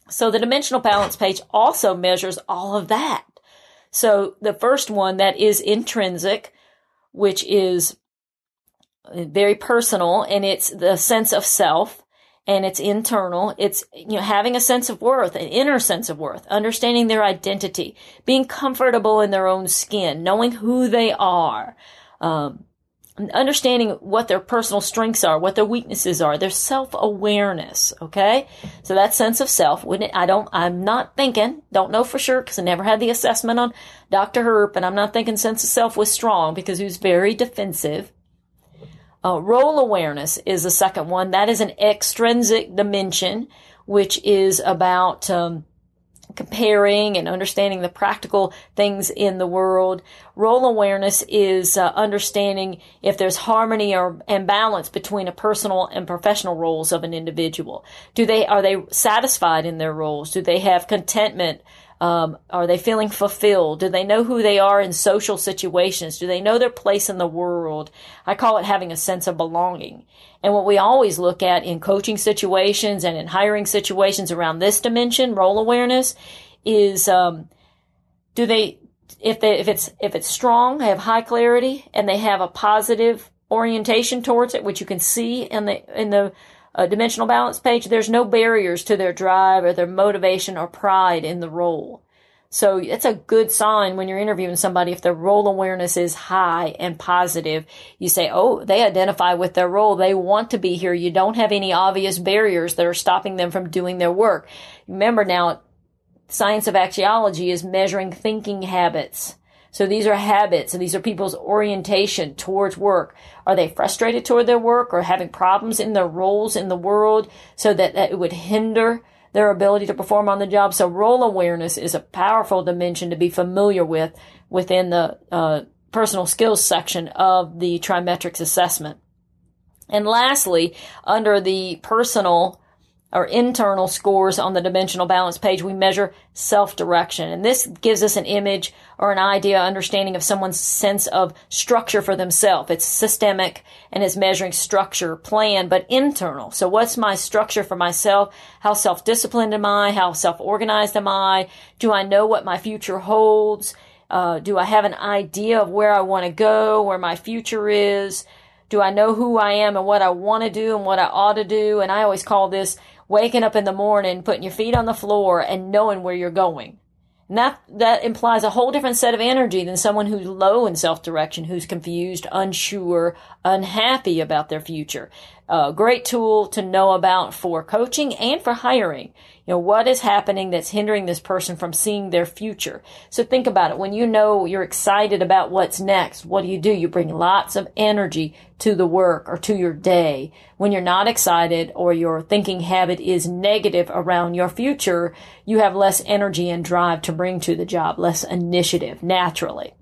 So the dimensional balance page also measures all of that. So the first one that is intrinsic, which is very personal and it's the sense of self and it's internal. It's, you know, having a sense of worth, an inner sense of worth, understanding their identity, being comfortable in their own skin, knowing who they are, um, understanding what their personal strengths are, what their weaknesses are, their self-awareness. Okay. So that sense of self, wouldn't I don't, I'm not thinking, don't know for sure because I never had the assessment on Dr. Hurt and I'm not thinking sense of self was strong because he was very defensive. Uh, role awareness is the second one. That is an extrinsic dimension, which is about um, comparing and understanding the practical things in the world. Role awareness is uh, understanding if there's harmony or and balance between a personal and professional roles of an individual. Do they are they satisfied in their roles? Do they have contentment? Um, are they feeling fulfilled? Do they know who they are in social situations? Do they know their place in the world? I call it having a sense of belonging. And what we always look at in coaching situations and in hiring situations around this dimension, role awareness, is um, do they if they if it's if it's strong, have high clarity, and they have a positive orientation towards it, which you can see in the in the uh, dimensional balance page, there's no barriers to their drive or their motivation or pride in the role. So it's a good sign when you're interviewing somebody if their role awareness is high and positive. You say, oh, they identify with their role. They want to be here. You don't have any obvious barriers that are stopping them from doing their work. Remember now, science of axiology is measuring thinking habits. So these are habits and these are people's orientation towards work. Are they frustrated toward their work or having problems in their roles in the world so that, that it would hinder their ability to perform on the job? So role awareness is a powerful dimension to be familiar with within the uh, personal skills section of the TriMetrix assessment. And lastly, under the personal or internal scores on the dimensional balance page, we measure self-direction. And this gives us an image or an idea, understanding of someone's sense of structure for themselves. It's systemic and is measuring structure, plan, but internal. So what's my structure for myself? How self-disciplined am I? How self-organized am I? Do I know what my future holds? Uh, do I have an idea of where I want to go, where my future is? Do I know who I am and what I want to do and what I ought to do? And I always call this waking up in the morning, putting your feet on the floor and knowing where you're going. And that, that implies a whole different set of energy than someone who's low in self-direction, who's confused, unsure, unhappy about their future. A great tool to know about for coaching and for hiring. You know, what is happening that's hindering this person from seeing their future? So think about it. When you know you're excited about what's next, what do you do? You bring lots of energy to the work or to your day. When you're not excited or your thinking habit is negative around your future, you have less energy and drive to bring to the job, less initiative naturally.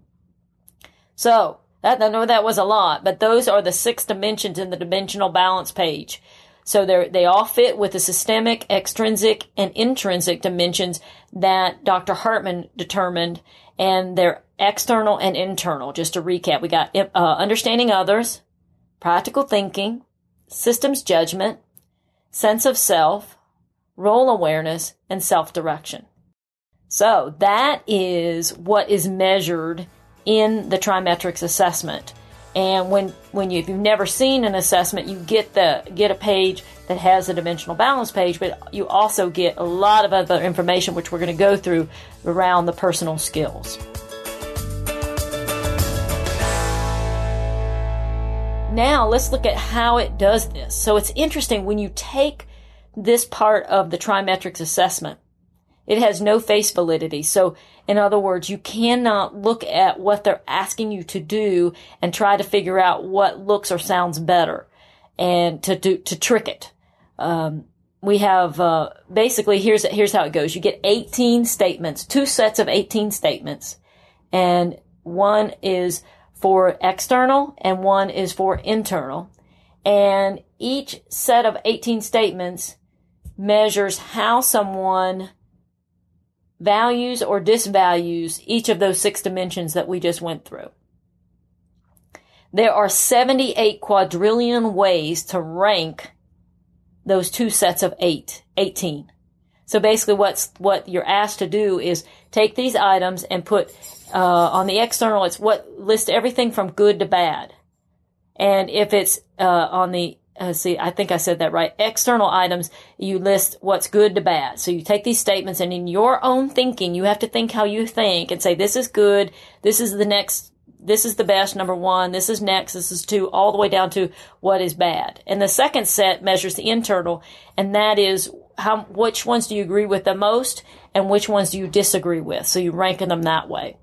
So, that, I know that was a lot, but those are the six dimensions in the dimensional balance page. So they they all fit with the systemic, extrinsic, and intrinsic dimensions that Dr. Hartman determined, and they're external and internal. Just to recap, we got uh, understanding others, practical thinking, systems judgment, sense of self, role awareness, and self-direction. So that is what is measured in the TriMetrix assessment. And when when you, if you've never seen an assessment, you get the get a page that has a dimensional balance page, but you also get a lot of other information which we're going to go through around the personal skills. Now let's look at how it does this. So it's interesting when you take this part of the TriMetrix assessment it has no face validity. So, in other words, you cannot look at what they're asking you to do and try to figure out what looks or sounds better and to do, to trick it. Um, we have, uh, basically here's, here's how it goes. You get 18 statements, two sets of 18 statements and one is for external and one is for internal. And each set of 18 statements measures how someone values or disvalues each of those six dimensions that we just went through. There are 78 quadrillion ways to rank those two sets of eight, 18. So basically what's, what you're asked to do is take these items and put, uh, on the external, it's what, list everything from good to bad. And if it's, uh, on the uh, see, I think I said that right. External items, you list what's good to bad. So you take these statements and in your own thinking, you have to think how you think and say, this is good. This is the next, this is the best, number one. This is next. This is two, all the way down to what is bad. And the second set measures the internal, and that is how, which ones do you agree with the most and which ones do you disagree with? So you rank them that way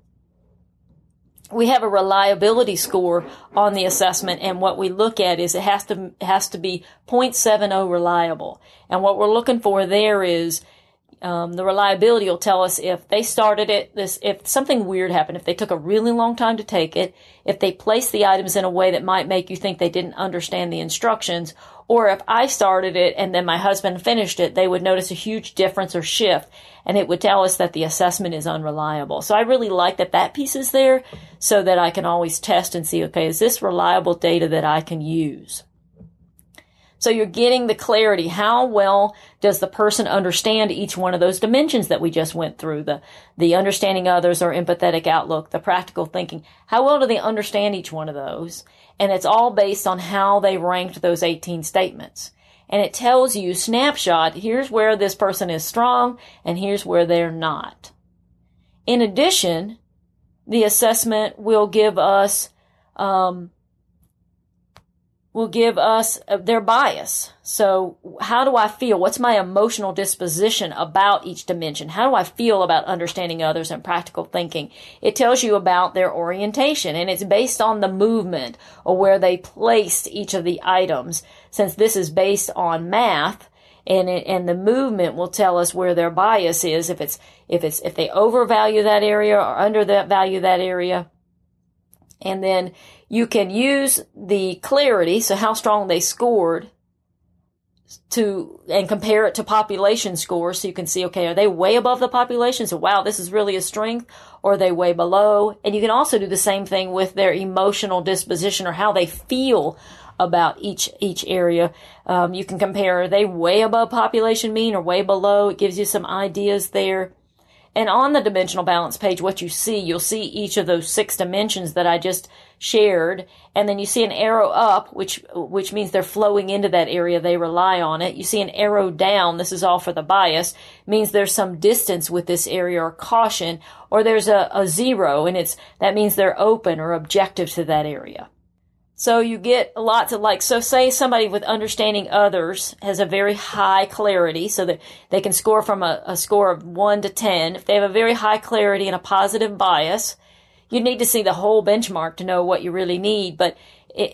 we have a reliability score on the assessment and what we look at is it has to has to be 0.70 reliable. And what we're looking for there is um, the reliability will tell us if they started it this if something weird happened if they took a really long time to take it if they placed the items in a way that might make you think they didn't understand the instructions or if I started it and then my husband finished it, they would notice a huge difference or shift and it would tell us that the assessment is unreliable. So I really like that that piece is there so that I can always test and see, okay, is this reliable data that I can use? So you're getting the clarity. How well does the person understand each one of those dimensions that we just went through? The, the understanding others or empathetic outlook, the practical thinking. How well do they understand each one of those? And it's all based on how they ranked those 18 statements. And it tells you snapshot, here's where this person is strong and here's where they're not. In addition, the assessment will give us um, will give us their bias. So how do I feel? What's my emotional disposition about each dimension? How do I feel about understanding others and practical thinking? It tells you about their orientation and it's based on the movement or where they placed each of the items. Since this is based on math, and it, and the movement will tell us where their bias is if it's if it's if they overvalue that area or under that value that area and then you can use the clarity, so how strong they scored, to and compare it to population scores so you can see okay are they way above the population? So wow this is really a strength. Or are they way below? And you can also do the same thing with their emotional disposition or how they feel about each each area. Um, you can compare are they way above population mean or way below? It gives you some ideas there. And on the dimensional balance page, what you see, you'll see each of those six dimensions that I just shared. And then you see an arrow up, which, which means they're flowing into that area. They rely on it. You see an arrow down. This is all for the bias means there's some distance with this area or caution, or there's a, a zero and it's, that means they're open or objective to that area. So you get lots of like, so say somebody with understanding others has a very high clarity so that they can score from a, a, score of one to 10. If they have a very high clarity and a positive bias, you need to see the whole benchmark to know what you really need. But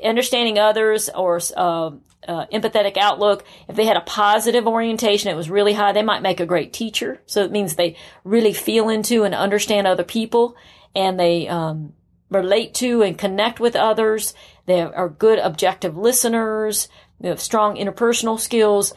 understanding others or, uh, uh, empathetic outlook, if they had a positive orientation, it was really high, they might make a great teacher. So it means they really feel into and understand other people and they, um, relate to and connect with others. They are good objective listeners. They have strong interpersonal skills,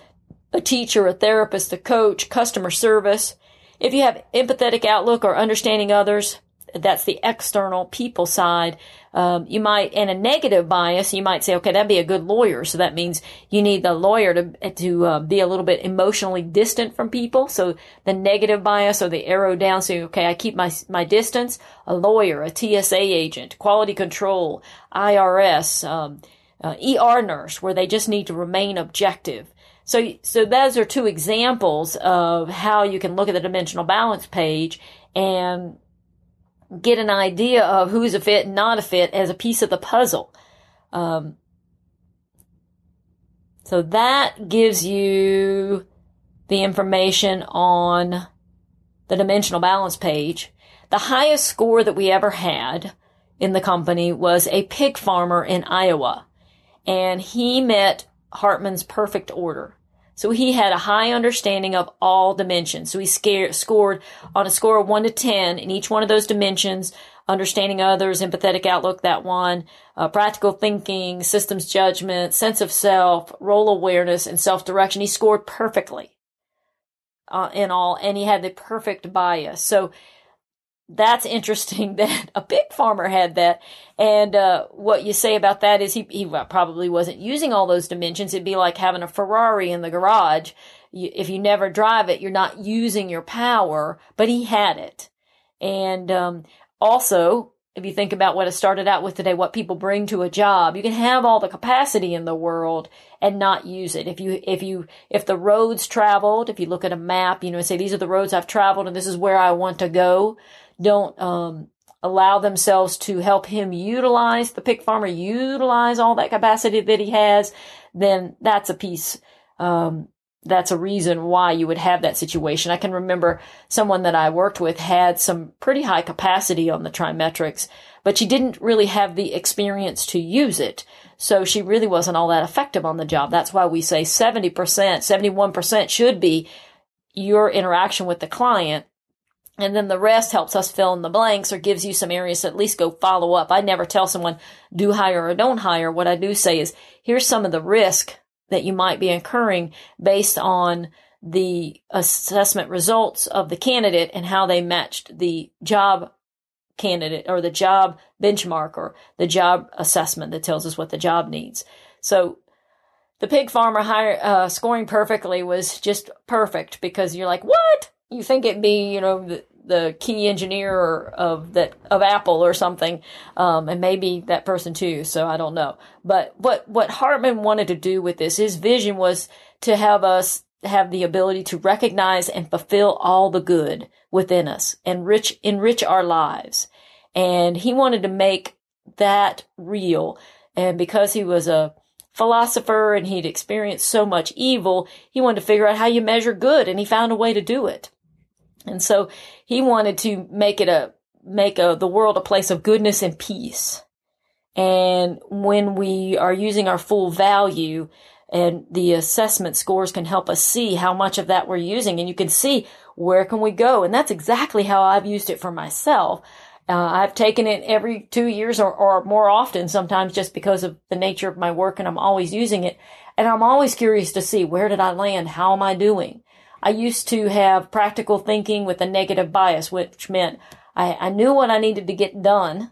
a teacher, a therapist, a coach, customer service. If you have empathetic outlook or understanding others, that's the external people side. Um, you might, in a negative bias, you might say, okay, that'd be a good lawyer. So that means you need the lawyer to to uh, be a little bit emotionally distant from people. So the negative bias or the arrow down, so okay, I keep my my distance. A lawyer, a TSA agent, quality control, IRS, um, uh, ER nurse, where they just need to remain objective. So, so those are two examples of how you can look at the dimensional balance page and get an idea of who's a fit and not a fit as a piece of the puzzle. Um, so that gives you the information on the dimensional balance page. The highest score that we ever had in the company was a pig farmer in Iowa, and he met Hartman's perfect order. So he had a high understanding of all dimensions. So he scared, scored on a score of one to 10 in each one of those dimensions, understanding others, empathetic outlook, that one, uh, practical thinking, systems judgment, sense of self, role awareness, and self-direction. He scored perfectly uh, in all, and he had the perfect bias. So that's interesting that a pig farmer had that. And uh, what you say about that is he, he probably wasn't using all those dimensions. It'd be like having a Ferrari in the garage. You, if you never drive it, you're not using your power, but he had it. And um, also, if you think about what I started out with today, what people bring to a job, you can have all the capacity in the world and not use it. If you, if you, if the roads traveled, if you look at a map, you know, say these are the roads I've traveled and this is where I want to go, don't um, allow themselves to help him utilize the pick farmer, utilize all that capacity that he has, then that's a piece. Um, that's a reason why you would have that situation. I can remember someone that I worked with had some pretty high capacity on the TriMetrix, but she didn't really have the experience to use it. So she really wasn't all that effective on the job. That's why we say 70%, 71% should be your interaction with the client and then the rest helps us fill in the blanks or gives you some areas to at least go follow up. I never tell someone do hire or don't hire. What I do say is here's some of the risk that you might be incurring based on the assessment results of the candidate and how they matched the job candidate or the job benchmark or the job assessment that tells us what the job needs. So the pig farmer hire, uh, scoring perfectly was just perfect because you're like, what? You think it'd be, you know, the key engineer of that of Apple or something, um, and maybe that person too. So I don't know. But what what Hartman wanted to do with this, his vision was to have us have the ability to recognize and fulfill all the good within us, enrich enrich our lives, and he wanted to make that real. And because he was a philosopher and he'd experienced so much evil, he wanted to figure out how you measure good, and he found a way to do it. And so he wanted to make it a, make a, the world a place of goodness and peace. And when we are using our full value and the assessment scores can help us see how much of that we're using and you can see where can we go. And that's exactly how I've used it for myself. Uh, I've taken it every two years or, or more often sometimes just because of the nature of my work and I'm always using it. And I'm always curious to see where did I land? How am I doing? I used to have practical thinking with a negative bias, which meant I, I knew what I needed to get done,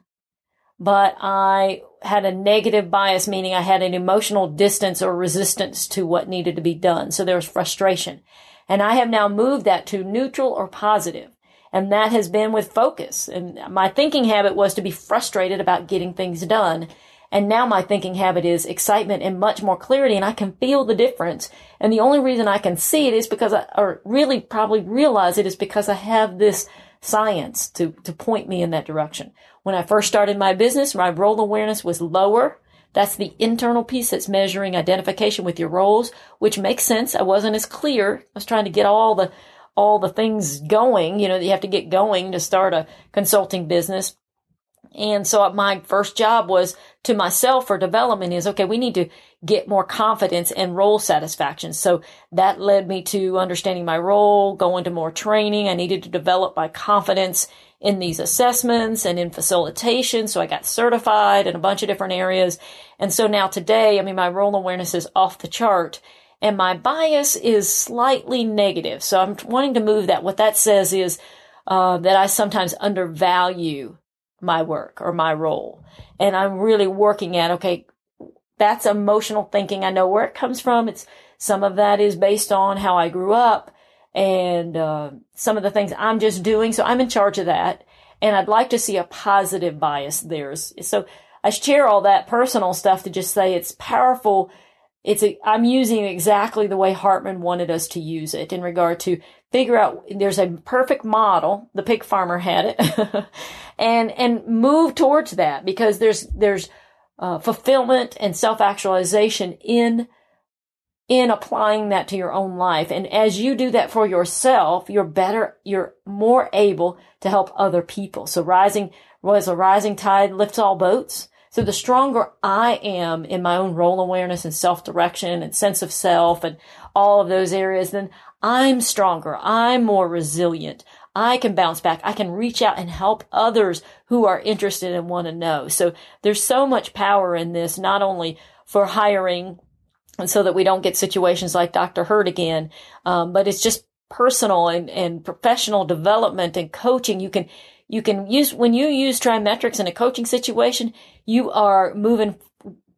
but I had a negative bias, meaning I had an emotional distance or resistance to what needed to be done. So there was frustration. And I have now moved that to neutral or positive. And that has been with focus. And my thinking habit was to be frustrated about getting things done. And now my thinking habit is excitement and much more clarity and I can feel the difference. And the only reason I can see it is because I, or really probably realize it is because I have this science to, to point me in that direction. When I first started my business, my role awareness was lower. That's the internal piece that's measuring identification with your roles, which makes sense. I wasn't as clear. I was trying to get all the, all the things going, you know, that you have to get going to start a consulting business. And so my first job was to myself for development is, okay, we need to get more confidence and role satisfaction. So that led me to understanding my role, going to more training. I needed to develop my confidence in these assessments and in facilitation. So I got certified in a bunch of different areas. And so now today, I mean, my role awareness is off the chart and my bias is slightly negative. So I'm wanting to move that. What that says is, uh, that I sometimes undervalue my work or my role. And I'm really working at, okay, that's emotional thinking. I know where it comes from. It's some of that is based on how I grew up and uh, some of the things I'm just doing. So I'm in charge of that. And I'd like to see a positive bias there. So I share all that personal stuff to just say it's powerful. It's a, I'm using exactly the way Hartman wanted us to use it in regard to figure out there's a perfect model. The pig farmer had it and, and move towards that because there's, there's, uh, fulfillment and self-actualization in, in applying that to your own life. And as you do that for yourself, you're better, you're more able to help other people. So rising, was a rising tide lifts all boats. So the stronger I am in my own role awareness and self direction and sense of self and all of those areas, then I'm stronger. I'm more resilient. I can bounce back. I can reach out and help others who are interested and want to know. So there's so much power in this, not only for hiring and so that we don't get situations like Dr. Hurt again, um, but it's just personal and, and professional development and coaching. You can you can use, when you use TriMetrix in a coaching situation, you are moving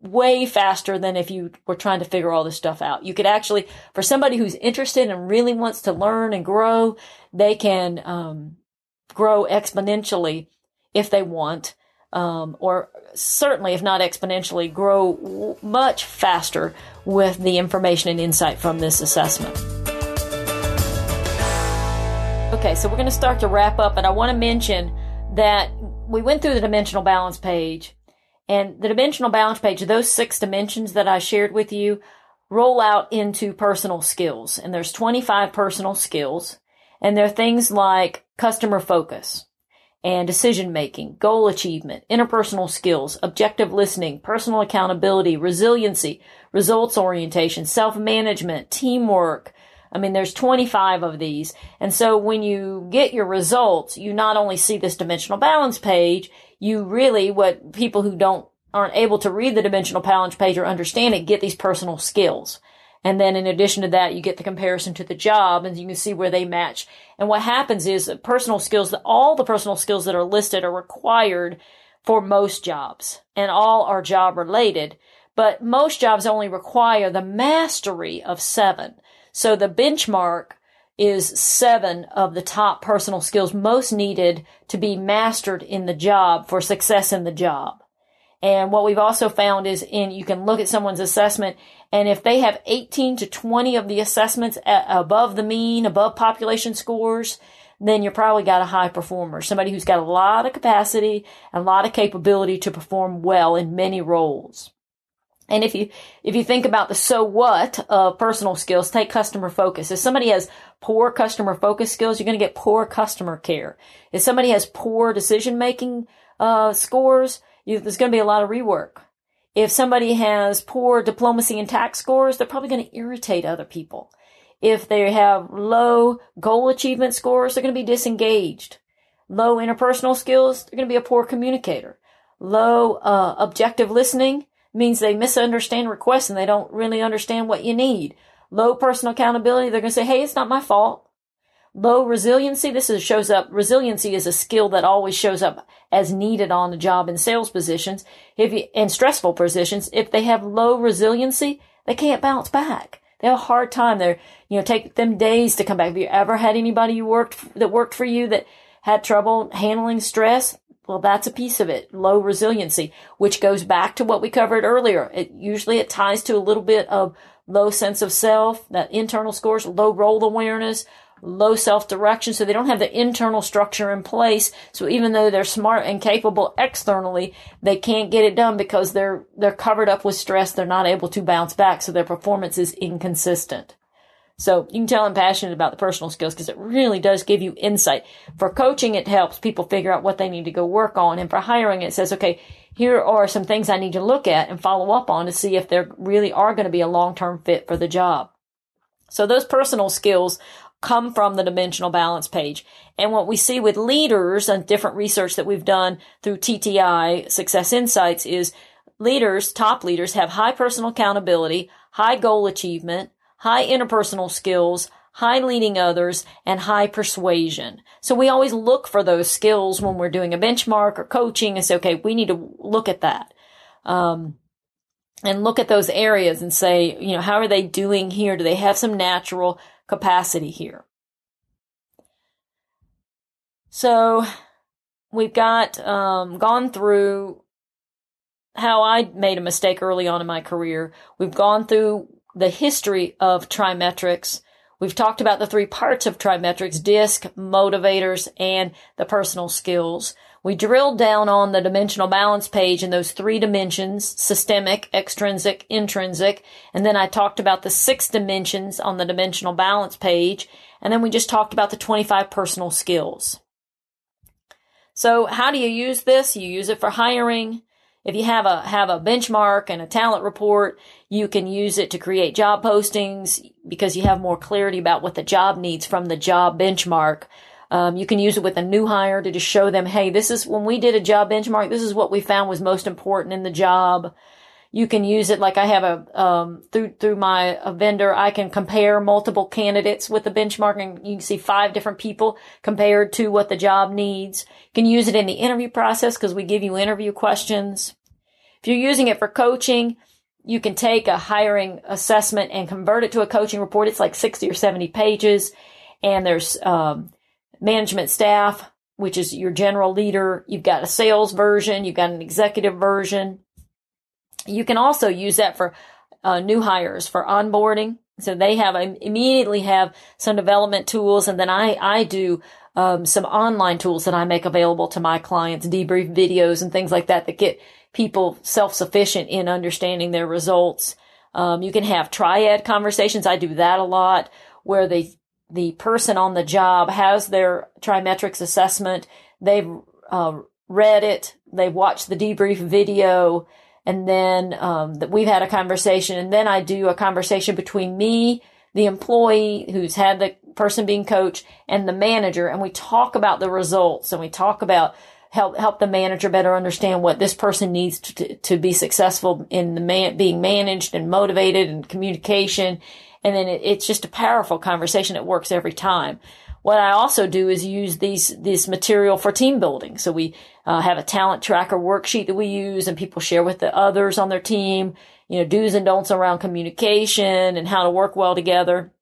way faster than if you were trying to figure all this stuff out. You could actually, for somebody who's interested and really wants to learn and grow, they can um, grow exponentially if they want, um, or certainly, if not exponentially, grow w- much faster with the information and insight from this assessment. Okay, so we're going to start to wrap up, and I want to mention that we went through the dimensional balance page, and the dimensional balance page, those six dimensions that I shared with you, roll out into personal skills. And there's 25 personal skills, and they're things like customer focus and decision making, goal achievement, interpersonal skills, objective listening, personal accountability, resiliency, results orientation, self management, teamwork, I mean, there's 25 of these. And so when you get your results, you not only see this dimensional balance page, you really, what people who don't, aren't able to read the dimensional balance page or understand it, get these personal skills. And then in addition to that, you get the comparison to the job and you can see where they match. And what happens is personal skills, all the personal skills that are listed are required for most jobs and all are job related. But most jobs only require the mastery of seven. So the benchmark is seven of the top personal skills most needed to be mastered in the job for success in the job. And what we've also found is in, you can look at someone's assessment and if they have 18 to 20 of the assessments above the mean, above population scores, then you're probably got a high performer, somebody who's got a lot of capacity and a lot of capability to perform well in many roles. And if you, if you think about the so what of personal skills, take customer focus. If somebody has poor customer focus skills, you're going to get poor customer care. If somebody has poor decision making, uh, scores, you, there's going to be a lot of rework. If somebody has poor diplomacy and tax scores, they're probably going to irritate other people. If they have low goal achievement scores, they're going to be disengaged. Low interpersonal skills, they're going to be a poor communicator. Low uh, objective listening, means they misunderstand requests and they don't really understand what you need. Low personal accountability, they're going to say, hey, it's not my fault. Low resiliency, this is, shows up, resiliency is a skill that always shows up as needed on the job in sales positions. If you, in stressful positions, if they have low resiliency, they can't bounce back. They have a hard time. They're, you know, take them days to come back. Have you ever had anybody you worked, that worked for you that had trouble handling stress? Well, that's a piece of it. Low resiliency, which goes back to what we covered earlier. It usually it ties to a little bit of low sense of self, that internal scores, low role awareness, low self direction. So they don't have the internal structure in place. So even though they're smart and capable externally, they can't get it done because they're, they're covered up with stress. They're not able to bounce back. So their performance is inconsistent. So you can tell I'm passionate about the personal skills because it really does give you insight. For coaching, it helps people figure out what they need to go work on. And for hiring, it says, okay, here are some things I need to look at and follow up on to see if they really are going to be a long-term fit for the job. So those personal skills come from the dimensional balance page. And what we see with leaders and different research that we've done through TTI Success Insights is leaders, top leaders have high personal accountability, high goal achievement, high interpersonal skills, high leading others, and high persuasion. So we always look for those skills when we're doing a benchmark or coaching and say, okay, we need to look at that. Um, and look at those areas and say, you know, how are they doing here? Do they have some natural capacity here? So we've got um, gone through how I made a mistake early on in my career. We've gone through the history of TriMetrix. We've talked about the three parts of TriMetrix DISC, motivators, and the personal skills. We drilled down on the dimensional balance page in those three dimensions, systemic, extrinsic, intrinsic. And then I talked about the six dimensions on the dimensional balance page. And then we just talked about the 25 personal skills. So how do you use this? You use it for hiring. If you have a have a benchmark and a talent report, you can use it to create job postings because you have more clarity about what the job needs from the job benchmark. Um, you can use it with a new hire to just show them, hey, this is when we did a job benchmark. This is what we found was most important in the job. You can use it like I have a um, through through my a vendor. I can compare multiple candidates with the benchmark, and you can see five different people compared to what the job needs. You can use it in the interview process because we give you interview questions. If you're using it for coaching, you can take a hiring assessment and convert it to a coaching report. It's like 60 or 70 pages. And there's um, management staff, which is your general leader. You've got a sales version. You've got an executive version. You can also use that for uh, new hires for onboarding. So they have immediately have some development tools, and then I I do um, some online tools that I make available to my clients, debrief videos and things like that that get people self sufficient in understanding their results. Um, you can have triad conversations. I do that a lot, where the the person on the job has their TriMetrix assessment. They've uh, read it. They've watched the debrief video and then um, that we've had a conversation, and then I do a conversation between me, the employee who's had the person being coached, and the manager, and we talk about the results, and we talk about help help the manager better understand what this person needs to to be successful in the man being managed and motivated and communication, and then it, it's just a powerful conversation. It works every time. What I also do is use these this material for team building. So we uh, have a talent tracker worksheet that we use, and people share with the others on their team. You know, do's and don'ts around communication and how to work well together.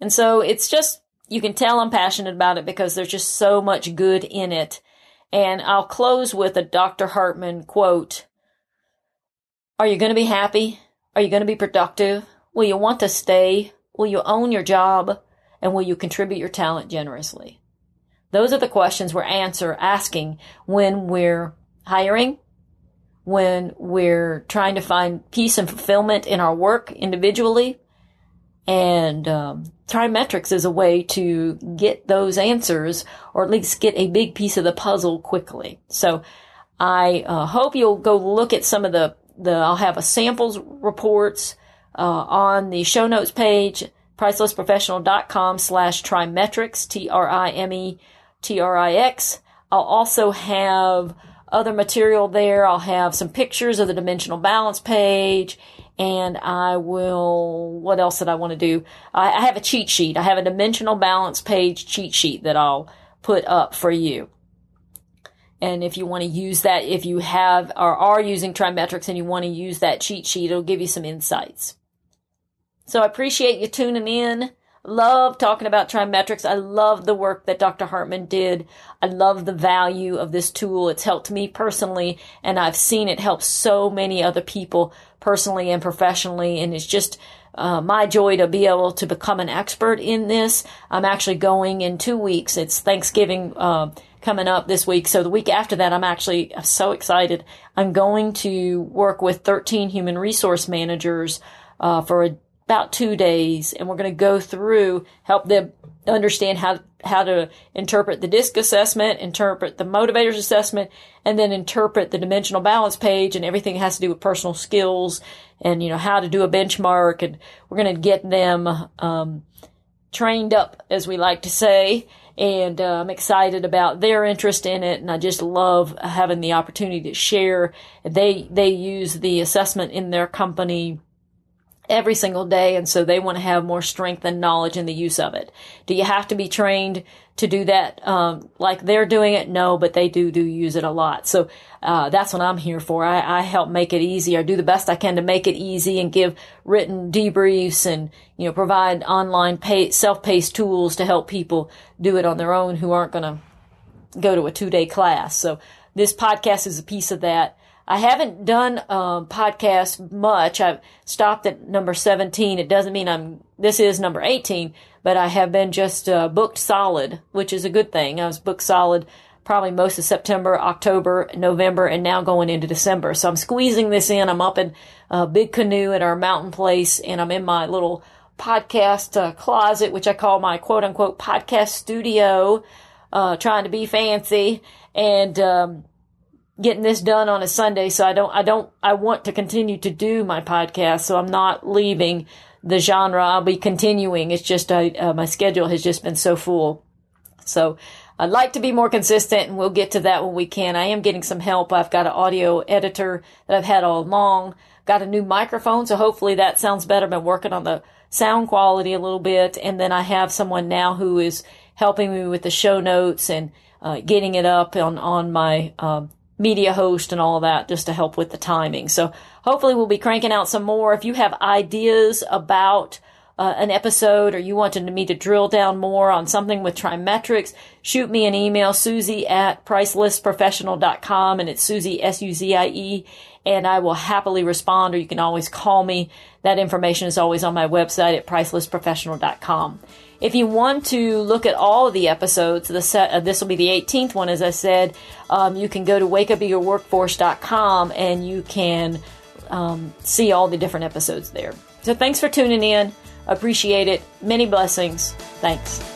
And so it's just you can tell I'm passionate about it because there's just so much good in it. And I'll close with a Dr. Hartman quote. Are you going to be happy? Are you going to be productive? Will you want to stay? Will you own your job? And will you contribute your talent generously? Those are the questions we're answer asking when we're hiring, when we're trying to find peace and fulfillment in our work individually. And um, TriMetrix is a way to get those answers, or at least get a big piece of the puzzle quickly. So I uh, hope you'll go look at some of the the. I'll have a samples reports uh, on the show notes page pricelessprofessional.com slash trimetrix, T-R-I-M-E-T-R-I-X. I'll also have other material there. I'll have some pictures of the dimensional balance page and I will, what else did I want to do? I, I have a cheat sheet. I have a dimensional balance page cheat sheet that I'll put up for you. And if you want to use that, if you have or are using TriMetrix and you want to use that cheat sheet, it'll give you some insights. So I appreciate you tuning in. Love talking about TriMetrix. I love the work that Dr. Hartman did. I love the value of this tool. It's helped me personally, and I've seen it help so many other people personally and professionally. And it's just uh, my joy to be able to become an expert in this. I'm actually going in two weeks. It's Thanksgiving uh, coming up this week. So the week after that, I'm actually so excited. I'm going to work with 13 human resource managers uh, for a about two days and we're going to go through, help them understand how, how to interpret the DISC assessment, interpret the motivators assessment, and then interpret the dimensional balance page and everything has to do with personal skills and, you know, how to do a benchmark. And we're going to get them, um, trained up, as we like to say. And uh, I'm excited about their interest in it, and I just love having the opportunity to share. They they use the assessment in their company every single day. And so they want to have more strength and knowledge in the use of it. Do you have to be trained to do that? Um, like they're doing it? No, but they do do use it a lot. So, uh, that's what I'm here for. I, I help make it easy. I do the best I can to make it easy and give written debriefs and, you know, provide online pay, self-paced tools to help people do it on their own who aren't going to go to a two day class. So this podcast is a piece of that. I haven't done um, podcasts much. I've stopped at number 17. It doesn't mean I'm, this is number 18, but I have been just uh, booked solid, which is a good thing. I was booked solid probably most of September, October, November, and now going into December. So I'm squeezing this in. I'm up in a big canoe at our mountain place, and I'm in my little podcast uh, closet, which I call my quote unquote podcast studio, uh, trying to be fancy. And, um, getting this done on a Sunday. So I don't, I don't, I want to continue to do my podcast. So I'm not leaving the genre. I'll be continuing. It's just, I, uh, my schedule has just been so full. So I'd like to be more consistent and we'll get to that when we can. I am getting some help. I've got an audio editor that I've had all along. Got a new microphone. So hopefully that sounds better. Been working on the sound quality a little bit. And then I have someone now who is helping me with the show notes and uh, getting it up on, on my, um, media host and all that just to help with the timing. So hopefully we'll be cranking out some more. If you have ideas about uh, an episode or you wanted me to drill down more on something with TriMetrix, shoot me an email, suzie at pricelessprofessional.com and it's suzie, S-U-Z-I-E, and I will happily respond or you can always call me. That information is always on my website at pricelessprofessional.com. If you want to look at all of the episodes, the set, uh, this will be the 18th one, as I said. Um, you can go to wakeupeagerworkforce.com and you can um, see all the different episodes there. So thanks for tuning in. Appreciate it. Many blessings. Thanks.